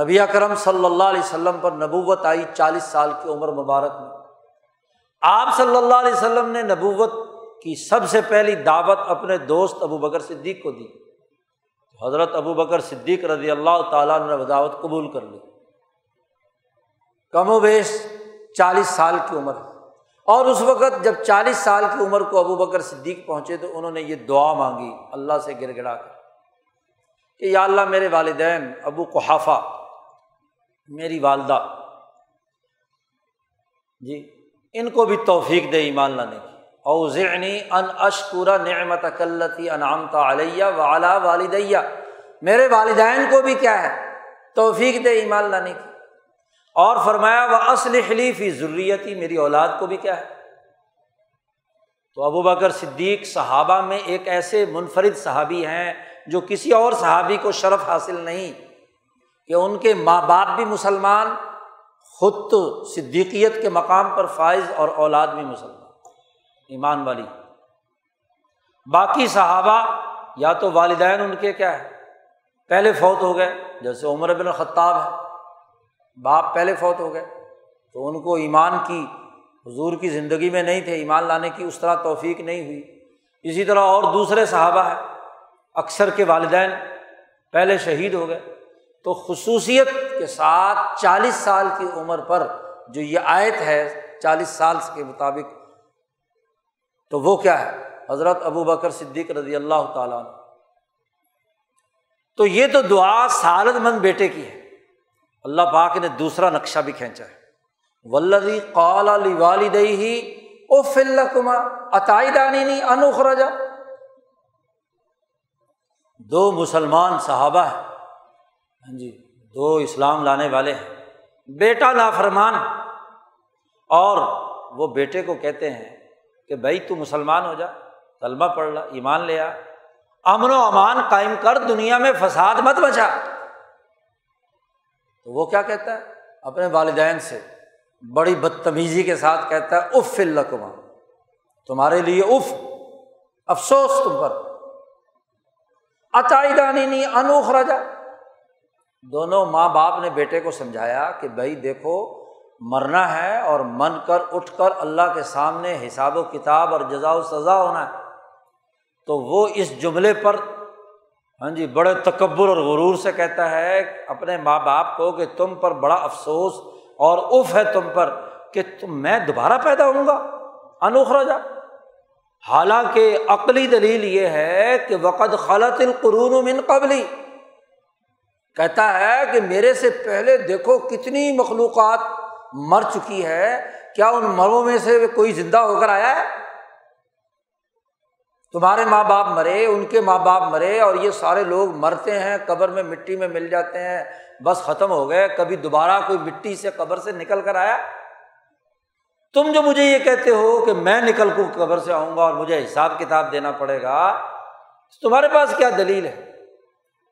نبی اکرم صلی اللہ علیہ وسلم پر نبوت آئی چالیس سال کی عمر مبارک میں۔ آپ صلی اللہ علیہ وسلم نے نبوت کی سب سے پہلی دعوت اپنے دوست ابو بکر صدیق کو دی۔ حضرت ابو بکر صدیق رضی اللہ تعالیٰ نے دعوت قبول کر لی۔ کم و بیش چالیس سال کی عمر اور اس وقت جب چالیس سال کی عمر کو ابو بکر صدیق پہنچے تو انہوں نے یہ دعا مانگی اللہ سے گر گڑا کر کہ یا اللہ میرے والدین ابو قحافہ، میری والدہ جی ان کو بھی توفیق دے ایمان لانے کی۔ اوزعنی ان اشکورا نعمت کلتی انعامتا علیہ ولا والدیہ۔ میرے والدین کو بھی کیا ہے؟ توفیق دے، ایمان لانے کی۔ اور فرمایا وہ اصل خلیفی ضروریتی میری اولاد کو بھی کیا ہے؟ تو ابو بکر صدیق صحابہ میں ایک ایسے منفرد صحابی ہیں جو کسی اور صحابی کو شرف حاصل نہیں، کہ ان کے ماں باپ بھی مسلمان، خود تو صدیقیت کے مقام پر فائز اور اولاد بھی مسلمان۔ ایمان والی۔ باقی صحابہ یا تو والدین ان کے کیا ہے؟ پہلے فوت ہو گئے، جیسے عمر بن الخطاب ہے، باپ پہلے فوت ہو گئے۔ تو ان کو ایمان کی، حضور کی زندگی میں نہیں تھے، ایمان لانے کی اس طرح توفیق نہیں ہوئی۔ اسی طرح اور دوسرے صحابہ ہیں، اکثر کے والدین پہلے شہید ہو گئے۔ تو خصوصیت کے ساتھ چالیس سال کی عمر پر جو یہ آیت ہے، چالیس سال کے مطابق تو وہ کیا ہے؟ حضرت ابو بکر صدیق رضی اللہ تعالیٰ تو یہ تو دعا سالت مند بیٹے کی ہے۔ اللہ پاک نے دوسرا نقشہ بھی کھینچا ہے۔ ولدی قال علی والدئی ہی او فل کما عطائی دانی نہیں انوخرجا دو مسلمان صحابہ ہیں۔ ہاں جی دو اسلام لانے والے ہیں۔ بیٹا نافرمان اور وہ بیٹے کو کہتے ہیں کہ بھائی تو مسلمان ہو جا طلبہ پڑھ لا، ایمان لے آ۔ امن و امان قائم کر، دنیا میں فساد مت بچا تو وہ کیا کہتا ہے؟ اپنے والدین سے، بڑی بدتمیزی کے ساتھ کہتا ہے، اف القما تمہارے لیے اف۔ افسوس تم پر۔ اچائی دانی نہیں انوخراجا دونوں ماں باپ نے بیٹے کو سمجھایا کہ بھائی دیکھو مرنا ہے اور من کر، اٹھ کر اللہ کے سامنے حساب و کتاب اور جزا و سزا ہونا ہے، تو وہ اس جملے پر ہاں جی بڑے تکبر اور غرور سے کہتا ہے، اپنے ماں باپ کو کہ تم پر بڑا افسوس اور اف ہے تم پر کہ تم، میں دوبارہ پیدا ہوں گا انوخرا جا حالانکہ عقلی دلیل یہ ہے کہ وقت خلط القرون من قبلی۔ کہتا ہے کہ میرے سے پہلے دیکھو کتنی مخلوقات مر چکی ہے، کیا ان مروں میں سے کوئی زندہ ہو کر آیا ہے؟ تمہارے ماں باپ مرے، ان کے ماں باپ مرے اور یہ سارے لوگ مرتے ہیں، قبر میں مٹی میں مل جاتے ہیں، بس ختم ہو گئے، کبھی دوبارہ کوئی مٹی سے قبر سے نکل کر آیا؟ تم جو مجھے یہ کہتے ہو کہ میں نکل کو قبر سے آؤں گا اور مجھے حساب کتاب دینا پڑے گا تمہارے پاس کیا دلیل ہے؟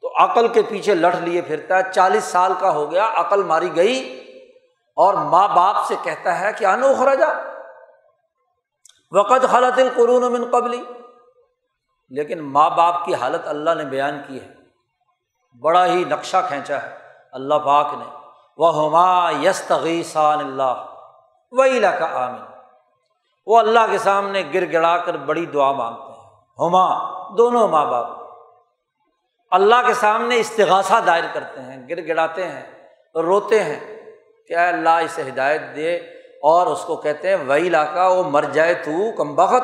تو عقل کے پیچھے لٹ لیے پھرتا ہے، چالیس سال کا ہو گیا، عقل ماری گئی اور ماں باپ سے کہتا ہے کہ انوخرا جا وقت حالت القرون من قبلی۔ لیکن ماں باپ کی حالت اللہ نے بیان کی ہے۔ بڑا ہی نقشہ کھینچا ہے۔ اللہ پاک نے۔ وہ ہما یس تغیسان اللہ وہی علاقہ عامن وہ اللہ کے سامنے گر گڑا کر بڑی دعا مانگتے ہیں۔ ہما، دونوں ماں باپ۔ اللہ کے سامنے استغاثہ دائر کرتے ہیں، گر گڑاتے ہیں، روتے ہیں۔ کیا اللہ اسے ہدایت دے اور اس کو کہتے ہیں وہی علاقہ وہ مر جائے تو کم بخت۔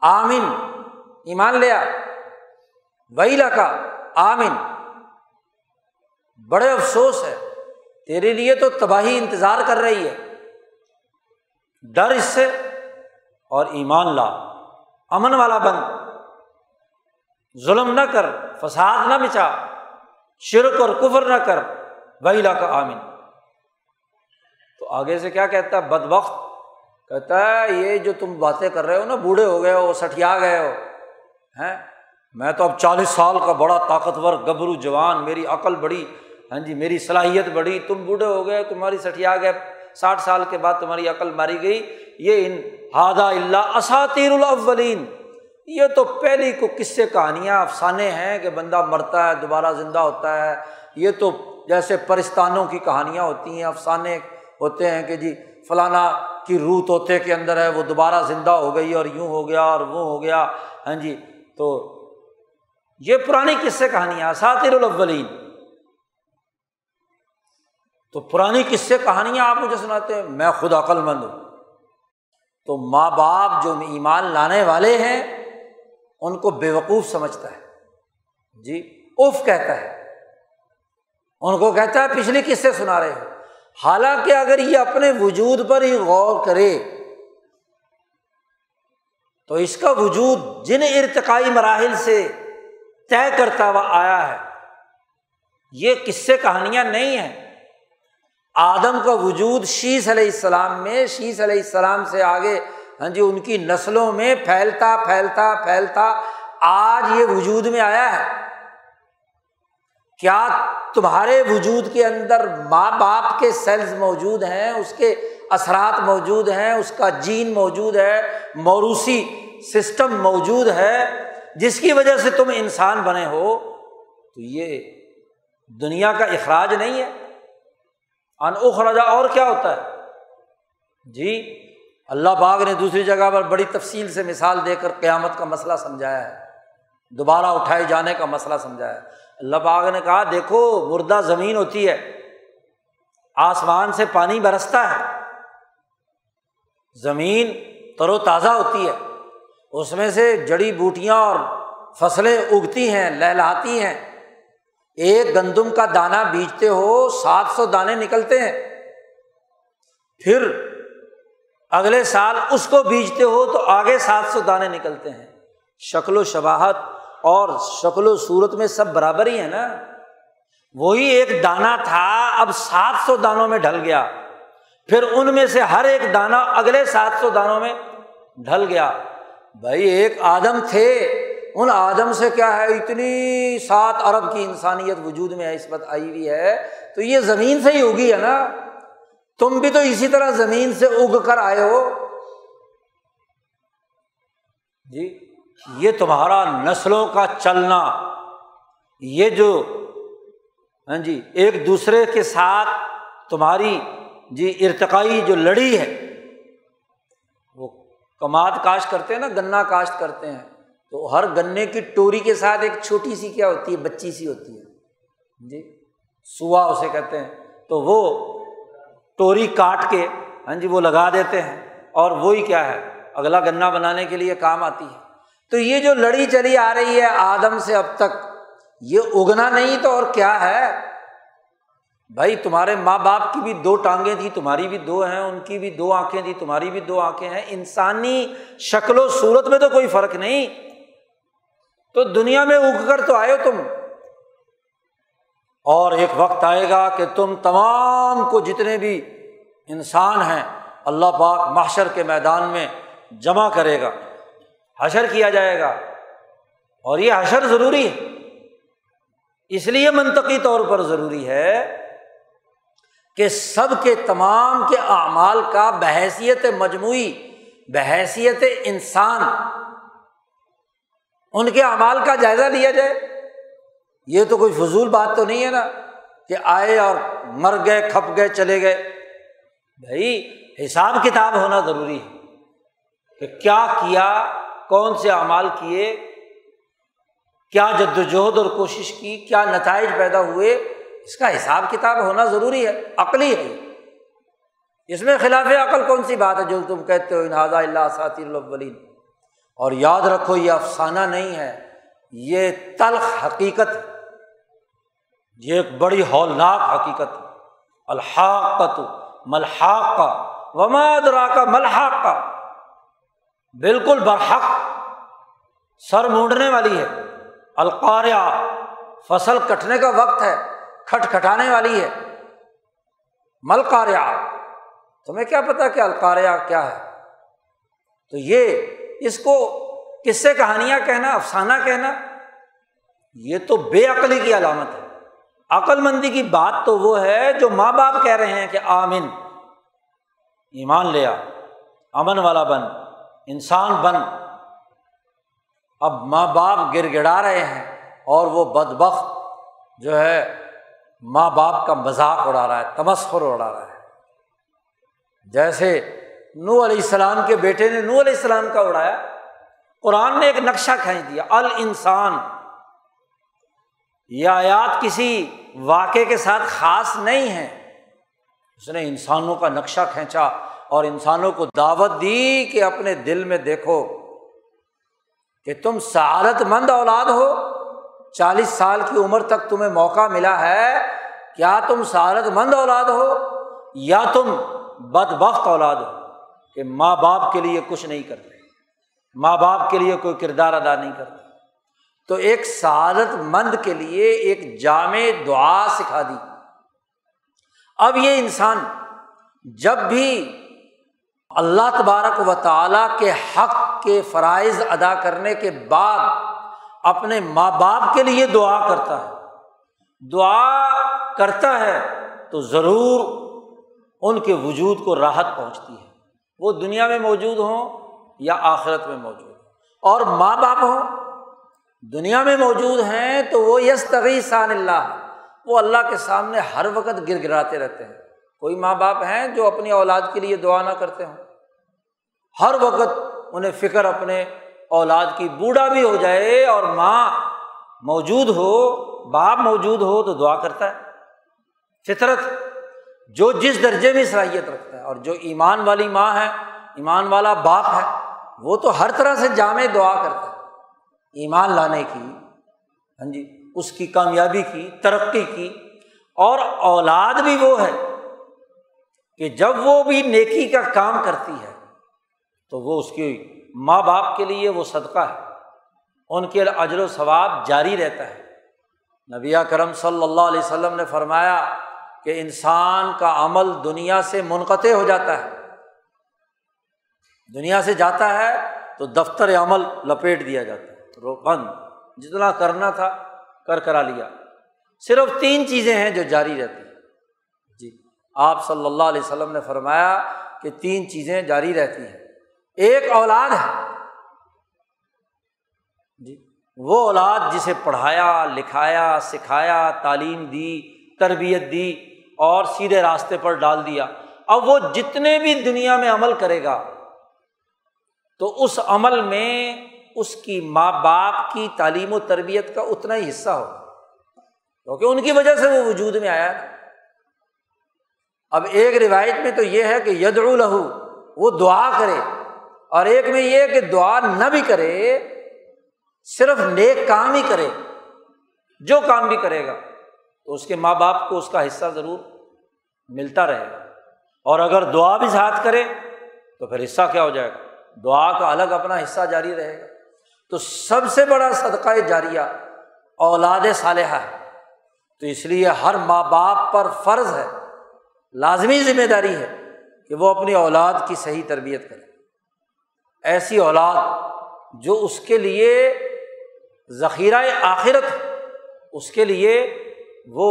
آمن ایمان لیا وہی علاقہ آمن بڑے افسوس ہے۔ تیرے لیے تو تباہی انتظار کر رہی ہے۔ ڈر اس سے۔ اور ایمان لا۔ امن والا بن۔ ظلم نہ کر۔ فساد نہ بچا شرک اور کفر نہ کر۔ وہی لا کا آمن آگے سے کیا کہتا ہے؟ بد وقت کہتا ہے، یہ جو تم باتیں کر رہے ہو نا، بوڑھے ہو گئے ہو سٹیا گئے ہو، ہیں؟ میں تو اب چالیس سال کا بڑا طاقتور گبرو جوان، میری عقل بڑی ہاں جی میری صلاحیت بڑی، تم بوڑھے ہو گئے، تمہاری سٹیا گئے، ساٹھ سال کے بعد تمہاری عقل ماری گئی، یہ ان ہادہ اللہ اساتیر الاولین. یہ تو پہلی کو کس سے کہانیاں افسانے ہیں کہ بندہ مرتا ہے، دوبارہ زندہ ہوتا ہے، یہ تو جیسے پرستانوں کی کہانیاں ہوتی ہیں افسانے ہوتے ہیں کہ جی فلانا کی روح طوطے کے اندر ہے، وہ دوبارہ زندہ ہو گئی اور یوں ہو گیا اور وہ ہو گیا۔ ہاں جی تو یہ پرانی کس سے کہانیاں اساتیر الاولین۔ تو پرانی قصے سے کہانیاں آپ مجھے سناتے ہیں، میں خود عقل مند ہوں۔ تو ماں باپ جو ایمان لانے والے ہیں، ان کو بے وقوف سمجھتا ہے۔ جی اف کہتا ہے۔ ان کو کہتا ہے پچھلی قصے سنا رہے ہو حالانکہ اگر یہ اپنے وجود پر ہی غور کرے، تو اس کا وجود جن ارتقائی مراحل سے طے کرتا ہوا آیا ہے، یہ قصے کہانیاں نہیں ہیں۔ آدم کا وجود شیش علیہ السلام میں شیش علیہ السلام سے آگے ہاں جی ان کی نسلوں میں پھیلتا پھیلتا پھیلتا، آج یہ وجود میں آیا ہے۔ کیا تمہارے وجود کے اندر ماں باپ کے سیلز موجود ہیں؟ اس کے اثرات موجود ہیں؟ اس کا جین موجود ہے؟ موروثی سسٹم موجود ہے؟ جس کی وجہ سے تم انسان بنے ہو؟ تو یہ دنیا کا اخراج نہیں ہے۔ ان اخراجا اور کیا ہوتا ہے؟ جی اللہ باغ نے دوسری جگہ پر بڑی تفصیل سے مثال دے کر قیامت کا مسئلہ سمجھایا ہے۔ دوبارہ اٹھائے جانے کا مسئلہ سمجھایا ہے۔ اللہ باغ نے کہا، دیکھو، مردہ زمین ہوتی ہے، آسمان سے پانی برستا ہے، زمین تر و تازہ ہوتی ہے، اس میں سے جڑی بوٹیاں اور فصلیں اگتی ہیں، لہلاتی ہیں۔ ایک گندم کا دانا بیجتے ہو، سات سو دانے نکلتے ہیں۔ پھر اگلے سال اس کو بیجتے ہو تو آگے سات سو دانے نکلتے ہیں۔ شکل و شباہت اور شکل و صورت میں سب برابر ہی ہے نا۔ وہی ایک دانا تھا، اب سات سو دانوں میں ڈھل گیا۔ پھر ان میں سے ہر ایک دانا اگلے سات سو دانوں میں ڈھل گیا۔ بھائی، ایک آدم تھے۔ ان آدم سے کیا ہے؟ اتنی سات ارب کی انسانیت وجود میں اس وقت آئی ہوئی ہے۔ تو یہ زمین سے ہی اگی ہے نا۔ تم بھی تو اسی طرح زمین سے اگ کر آئے ہو۔ جی۔ یہ تمہارا نسلوں کا چلنا، یہ جو ہاں جی ایک دوسرے کے ساتھ تمہاری جی ارتقائی جو لڑی ہے، وہ کماد کاشت کرتے ہیں نا، گنا کاشت کرتے ہیں، تو ہر گنے کی ٹوری کے ساتھ ایک چھوٹی سی کیا ہوتی ہے، بچی سی ہوتی ہے جی سوا اسے کہتے ہیں، تو وہ ٹوری کاٹ کے ہاں جی وہ لگا دیتے ہیں، اور وہی کیا ہے، اگلا گنا بنانے کے لیے کام آتی ہے۔ تو یہ جو لڑی چلی آ رہی ہے آدم سے اب تک، یہ اگنا نہیں تو اور کیا ہے؟ بھائی، تمہارے ماں باپ کی بھی دو ٹانگیں تھیں، تمہاری بھی دو ہیں، ان کی بھی دو آنکھیں تھیں، تمہاری بھی دو آنکھیں ہیں۔ انسانی شکل و صورت میں تو کوئی فرق نہیں۔ تو دنیا میں اگ کر تو آئے تم۔ اور ایک وقت آئے گا کہ تم تمام کو جتنے بھی انسان ہیں، اللہ پاک محشر کے میدان میں جمع کرے گا۔ حشر کیا جائے گا۔ اور یہ حشر ضروری ہے۔ اس لیے منطقی طور پر ضروری ہے کہ سب کے تمام کے اعمال کا بحیثیت مجموعی، بحیثیت انسان، ان کے اعمال کا جائزہ لیا جائے۔ یہ تو کوئی فضول بات تو نہیں ہے نا کہ آئے اور مر گئے، کھپ گئے، چلے گئے۔ بھائی، حساب کتاب ہونا ضروری ہے کہ کیا کیا کون سے اعمال کیے، کیا جد وجہد اور کوشش کی، کیا نتائج پیدا ہوئے، اس کا حساب کتاب ہونا ضروری ہے، عقلی ہے۔ اس میں خلاف عقل کون سی بات ہے جو تم کہتے ہو انہذا اللہ ساطر الاولین۔ اور یاد رکھو، یہ افسانہ نہیں ہے، یہ تلخ حقیقت یہ ایک بڑی ہولناک حقیقت الحاق کا تو ملحاق کا وماد کا ملحاق کا بالکل برحق، سر مونڈنے والی ہے۔ القاریہ فصل کٹنے کا وقت ہے، کھٹ کھٹانے والی ہے۔ ملکاریا تمہیں کیا پتا کہ القاریہ کیا ہے؟ تو یہ، اس کو کس سے کہانیاں کہنا، افسانہ کہنا، یہ تو بے عقلی کی علامت ہے۔ عقل مندی کی بات تو وہ ہے جو ماں باپ کہہ رہے ہیں کہ آمن، ایمان لیا امن والا بن۔ انسان بن۔ اب ماں باپ گر گڑا رہے ہیں اور وہ بد بخت جو ہے ماں باپ کا مذاق اڑا رہا ہے، تمسخر اڑا رہا ہے۔ جیسے نو علیہ السلام کے بیٹے نے نو علیہ السلام کا اڑایا، قرآن نے ایک نقشہ کھینچ دیا ال انسان یہ آیات کسی واقعے کے ساتھ خاص نہیں ہے اس نے انسانوں کا نقشہ کھینچا۔ اور انسانوں کو دعوت دی کہ اپنے دل میں دیکھو کہ تم سعادت مند اولاد ہو۔ چالیس سال کی عمر تک تمہیں موقع ملا ہے۔ کیا تم سعادت مند اولاد ہو یا تم بد بخت اولاد ہو؟ کہ ماں باپ کے لیے کچھ نہیں کرتے، ماں باپ کے لیے کوئی کردار ادا نہیں کرتے۔ تو ایک سعادت مند کے لیے ایک جامع دعا سکھا دی۔ اب یہ انسان جب بھی اللہ تبارک و تعالیٰ کے حق کے فرائض ادا کرنے کے بعد اپنے ماں باپ کے لیے دعا کرتا ہے۔ دعا کرتا ہے تو ضرور ان کے وجود کو راحت پہنچتی ہے۔ وہ دنیا میں موجود ہوں یا آخرت میں موجود ہوں؟ اور ماں باپ ہوں، دنیا میں موجود ہیں تو وہ یس تغیثان اللہ، وہ اللہ کے سامنے ہر وقت گر گراتے رہتے ہیں۔ کوئی ماں باپ ہیں جو اپنی اولاد کے لیے دعا نہ کرتے ہوں۔ ہر وقت انہیں فکر اپنے اولاد کی بوڑھا بھی ہو جائے اور ماں موجود ہو، باپ موجود ہو تو دعا کرتا ہے۔ فطرت جو جس درجے میں صلاحیت رکھتا ہے اور جو ایمان والی ماں ہے، ایمان والا باپ ہے، وہ تو ہر طرح سے جامع دعا کرتا ہے۔ ایمان لانے کی ہاں جی اس کی کامیابی کی، ترقی کی۔ اور اولاد بھی وہ ہے کہ جب وہ بھی نیکی کا کام کرتی ہے تو وہ اس کی ماں باپ کے لیے وہ صدقہ ہے۔ ان کے اجر و ثواب جاری رہتا ہے۔ نبی کرم صلی اللہ علیہ وسلم نے فرمایا کہ انسان کا عمل دنیا سے منقطع ہو جاتا ہے۔ دنیا سے جاتا ہے تو دفتر عمل لپیٹ دیا جاتا ہے۔ بند۔ جتنا کرنا تھا کر کرا لیا۔ صرف تین چیزیں ہیں جو جاری رہتی ہیں۔ جی۔ آپ صلی اللہ علیہ وسلم نے فرمایا کہ تین چیزیں جاری رہتی ہیں۔ ایک اولاد ہے۔ جی وہ اولاد جسے پڑھایا، لکھایا، سکھایا، تعلیم دی، تربیت دی اور سیدھے راستے پر ڈال دیا۔ اب وہ جتنے بھی دنیا میں عمل کرے گا، تو اس عمل میں اس کی ماں باپ کی تعلیم و تربیت کا اتنا ہی حصہ ہو کیونکہ ان کی وجہ سے وہ وجود میں آیا اب ایک روایت میں تو یہ ہے کہ ید الہو وہ دعا کرے۔ اور ایک میں یہ کہ دعا نہ بھی کرے، صرف نیک کام ہی کرے، جو کام بھی کرے گا، تو اس کے ماں باپ کو اس کا حصہ ضرور ملتا رہے گا۔ اور اگر دعا بھی ساتھ کرے، تو پھر حصہ کیا ہو جائے گا؟ دعا کا الگ اپنا حصہ جاری رہے گا۔ تو سب سے بڑا صدقہ جاریہ اولاد صالحہ ہے۔ تو اس لیے ہر ماں باپ پر فرض ہے، لازمی ذمہ داری ہے کہ وہ اپنی اولاد کی صحیح تربیت کرے۔ ایسی اولاد جو اس کے لیے ذخیرہ آخرت اس کے لیے وہ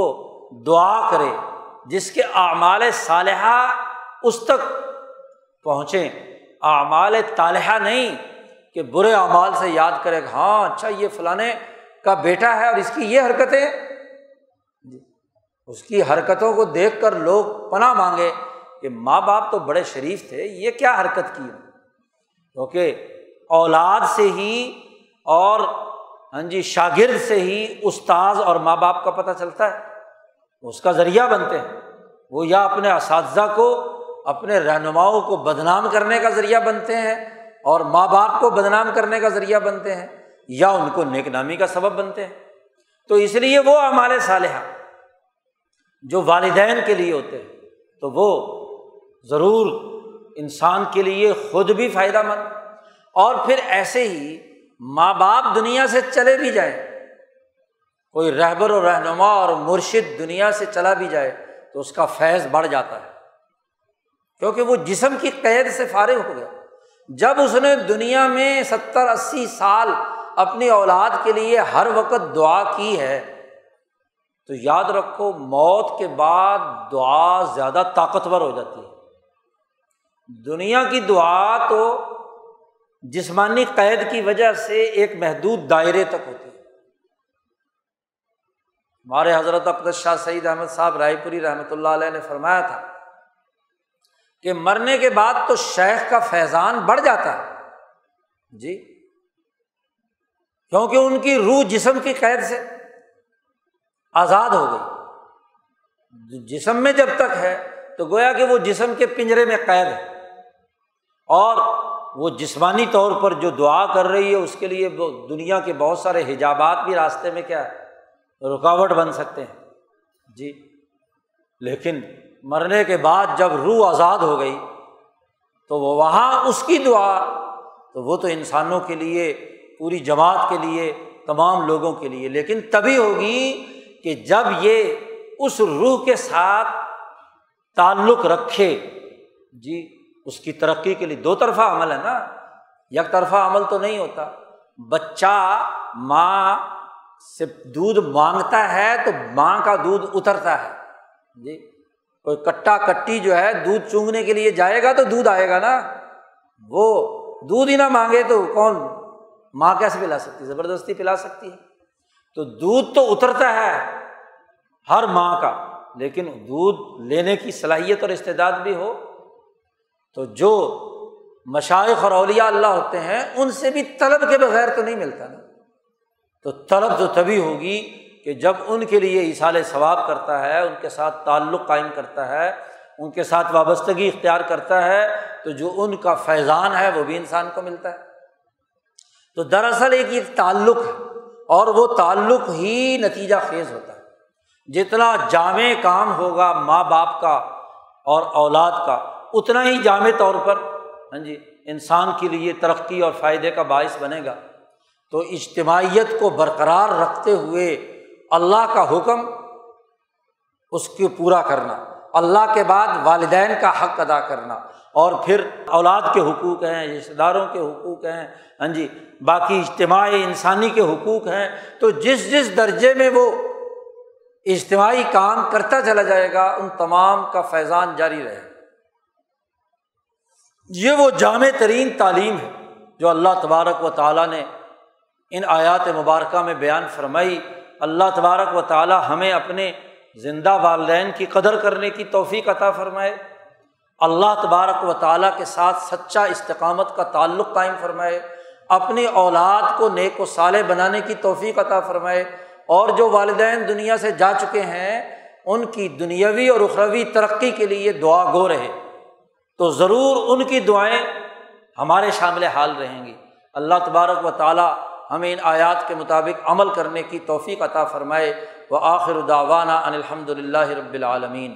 دعا کرے، جس کے اعمال صالحہ اس تک پہنچیں۔ اعمال طالحہ نہیں کہ برے اعمال سے یاد کرے گا ہاں اچھا یہ فلاں کا بیٹا ہے اور اس کی یہ حرکتیں۔ جی اس کی حرکتوں کو دیکھ کر لوگ پناہ مانگے کہ ماں باپ تو بڑے شریف تھے، یہ کیا حرکت کی؟ کیونکہ اولاد سے ہی اور ہاں جی شاگرد سے ہی استاذ اور ماں باپ کا پتہ چلتا ہے۔ اس کا ذریعہ بنتے ہیں۔ وہ یا اپنے اساتذہ کو، اپنے رہنماؤں کو بدنام کرنے کا ذریعہ بنتے ہیں اور ماں باپ کو بدنام کرنے کا ذریعہ بنتے ہیں، یا ان کو نیک نامی کا سبب بنتے ہیں۔ تو اس لیے وہ ہمارے صالحہ جو والدین کے لیے ہوتے ہیں، تو وہ ضرور انسان کے لیے خود بھی فائدہ مند۔ اور پھر ایسے ہی ماں باپ دنیا سے چلے بھی جائیں۔ کوئی رہبر و رہنما اور مرشد دنیا سے چلا بھی جائے تو اس کا فیض بڑھ جاتا ہے۔ کیونکہ وہ جسم کی قید سے فارغ ہو گیا۔ جب اس نے دنیا میں ستر اسی سال اپنی اولاد کے لیے ہر وقت دعا کی ہے، تو یاد رکھو موت کے بعد دعا زیادہ طاقتور ہو جاتی ہے۔ دنیا کی دعا تو جسمانی قید کی وجہ سے ایک محدود دائرے تک ہوتی ہے۔ ہمارے حضرت اقدس شاہ سعید احمد صاحب رائے پوری رحمۃ اللہ علیہ نے فرمایا تھا کہ مرنے کے بعد تو شیخ کا فیضان بڑھ جاتا ہے۔ جی۔ کیونکہ ان کی روح جسم کی قید سے آزاد ہو گئی۔ جسم میں جب تک ہے تو گویا کہ وہ جسم کے پنجرے میں قید ہے۔ اور وہ جسمانی طور پر جو دعا کر رہی ہے، اس کے لیے دنیا کے بہت سارے حجابات بھی راستے میں کیا رکاوٹ بن سکتے ہیں۔ جی۔ لیکن مرنے کے بعد جب روح آزاد ہو گئی، تو وہ وہاں اس کی دعا، تو وہ تو انسانوں کے لیے، پوری جماعت کے لیے، تمام لوگوں کے لیے۔ لیکن تبھی ہوگی کہ جب یہ اس روح کے ساتھ تعلق رکھے۔ جی اس کی ترقی کے لیے دو طرفہ عمل ہے نا۔ یک طرفہ عمل تو نہیں ہوتا۔ بچہ ماں سے دودھ مانگتا ہے تو ماں کا دودھ اترتا ہے۔ جی کوئی کٹا کٹی جو ہے دودھ چونگنے کے لیے جائے گا تو دودھ آئے گا نا۔ وہ دودھ ہی نہ مانگے تو کون ماں کیسے پلا سکتی؟ زبردستی پلا سکتی ہے۔ تو دودھ تو اترتا ہے ہر ماں کا۔ لیکن دودھ لینے کی صلاحیت اور استعداد بھی ہو، تو جو مشائق اور اولیاء اللہ ہوتے ہیں، ان سے بھی طلب کے بغیر تو نہیں ملتا نا۔ تو طلب تو تبھی ہوگی کہ جب ان کے لیے اصال ثواب کرتا ہے، ان کے ساتھ تعلق قائم کرتا ہے، ان کے ساتھ وابستگی اختیار کرتا ہے، تو جو ان کا فیضان ہے، وہ بھی انسان کو ملتا ہے۔ تو دراصل ایک ایک تعلق ہے، اور وہ تعلق ہی نتیجہ خیز ہوتا ہے۔ جتنا جامع کام ہوگا ماں باپ کا اور اولاد کا، اتنا ہی جامع طور پر ہاں جی انسان کے لیے ترقی اور فائدے کا باعث بنے گا۔ تو اجتماعیت کو برقرار رکھتے ہوئے اللہ کا حکم اس کو پورا کرنا، اللہ کے بعد والدین کا حق ادا کرنا۔ اور پھر اولاد کے حقوق ہیں رشتے داروں کے حقوق ہیں ہاں جی باقی اجتماعی انسانی کے حقوق ہیں۔ تو جس جس درجے میں وہ اجتماعی کام کرتا چلا جائے گا، ان تمام کا فیضان جاری رہے گا۔ یہ وہ جامع ترین تعلیم ہے جو اللہ تبارک و تعالیٰ نے ان آیات مبارکہ میں بیان فرمائی۔ اللہ تبارک و تعالیٰ ہمیں اپنے زندہ والدین کی قدر کرنے کی توفیق عطا فرمائے۔ اللہ تبارک و تعالیٰ کے ساتھ سچا استقامت کا تعلق قائم فرمائے۔ اپنی اولاد کو نیک و صالح بنانے کی توفیق عطا فرمائے۔ اور جو والدین دنیا سے جا چکے ہیں، ان کی دنیاوی اور اخروی ترقی کے لیے دعا گو رہے۔ تو ضرور ان کی دعائیں ہمارے شامل حال رہیں گی۔ اللہ تبارک و تعالیٰ ہمیں ان آیات کے مطابق عمل کرنے کی توفیق عطا فرمائے۔ و آخر داوانہ ان الحمد للہ رب العالمین۔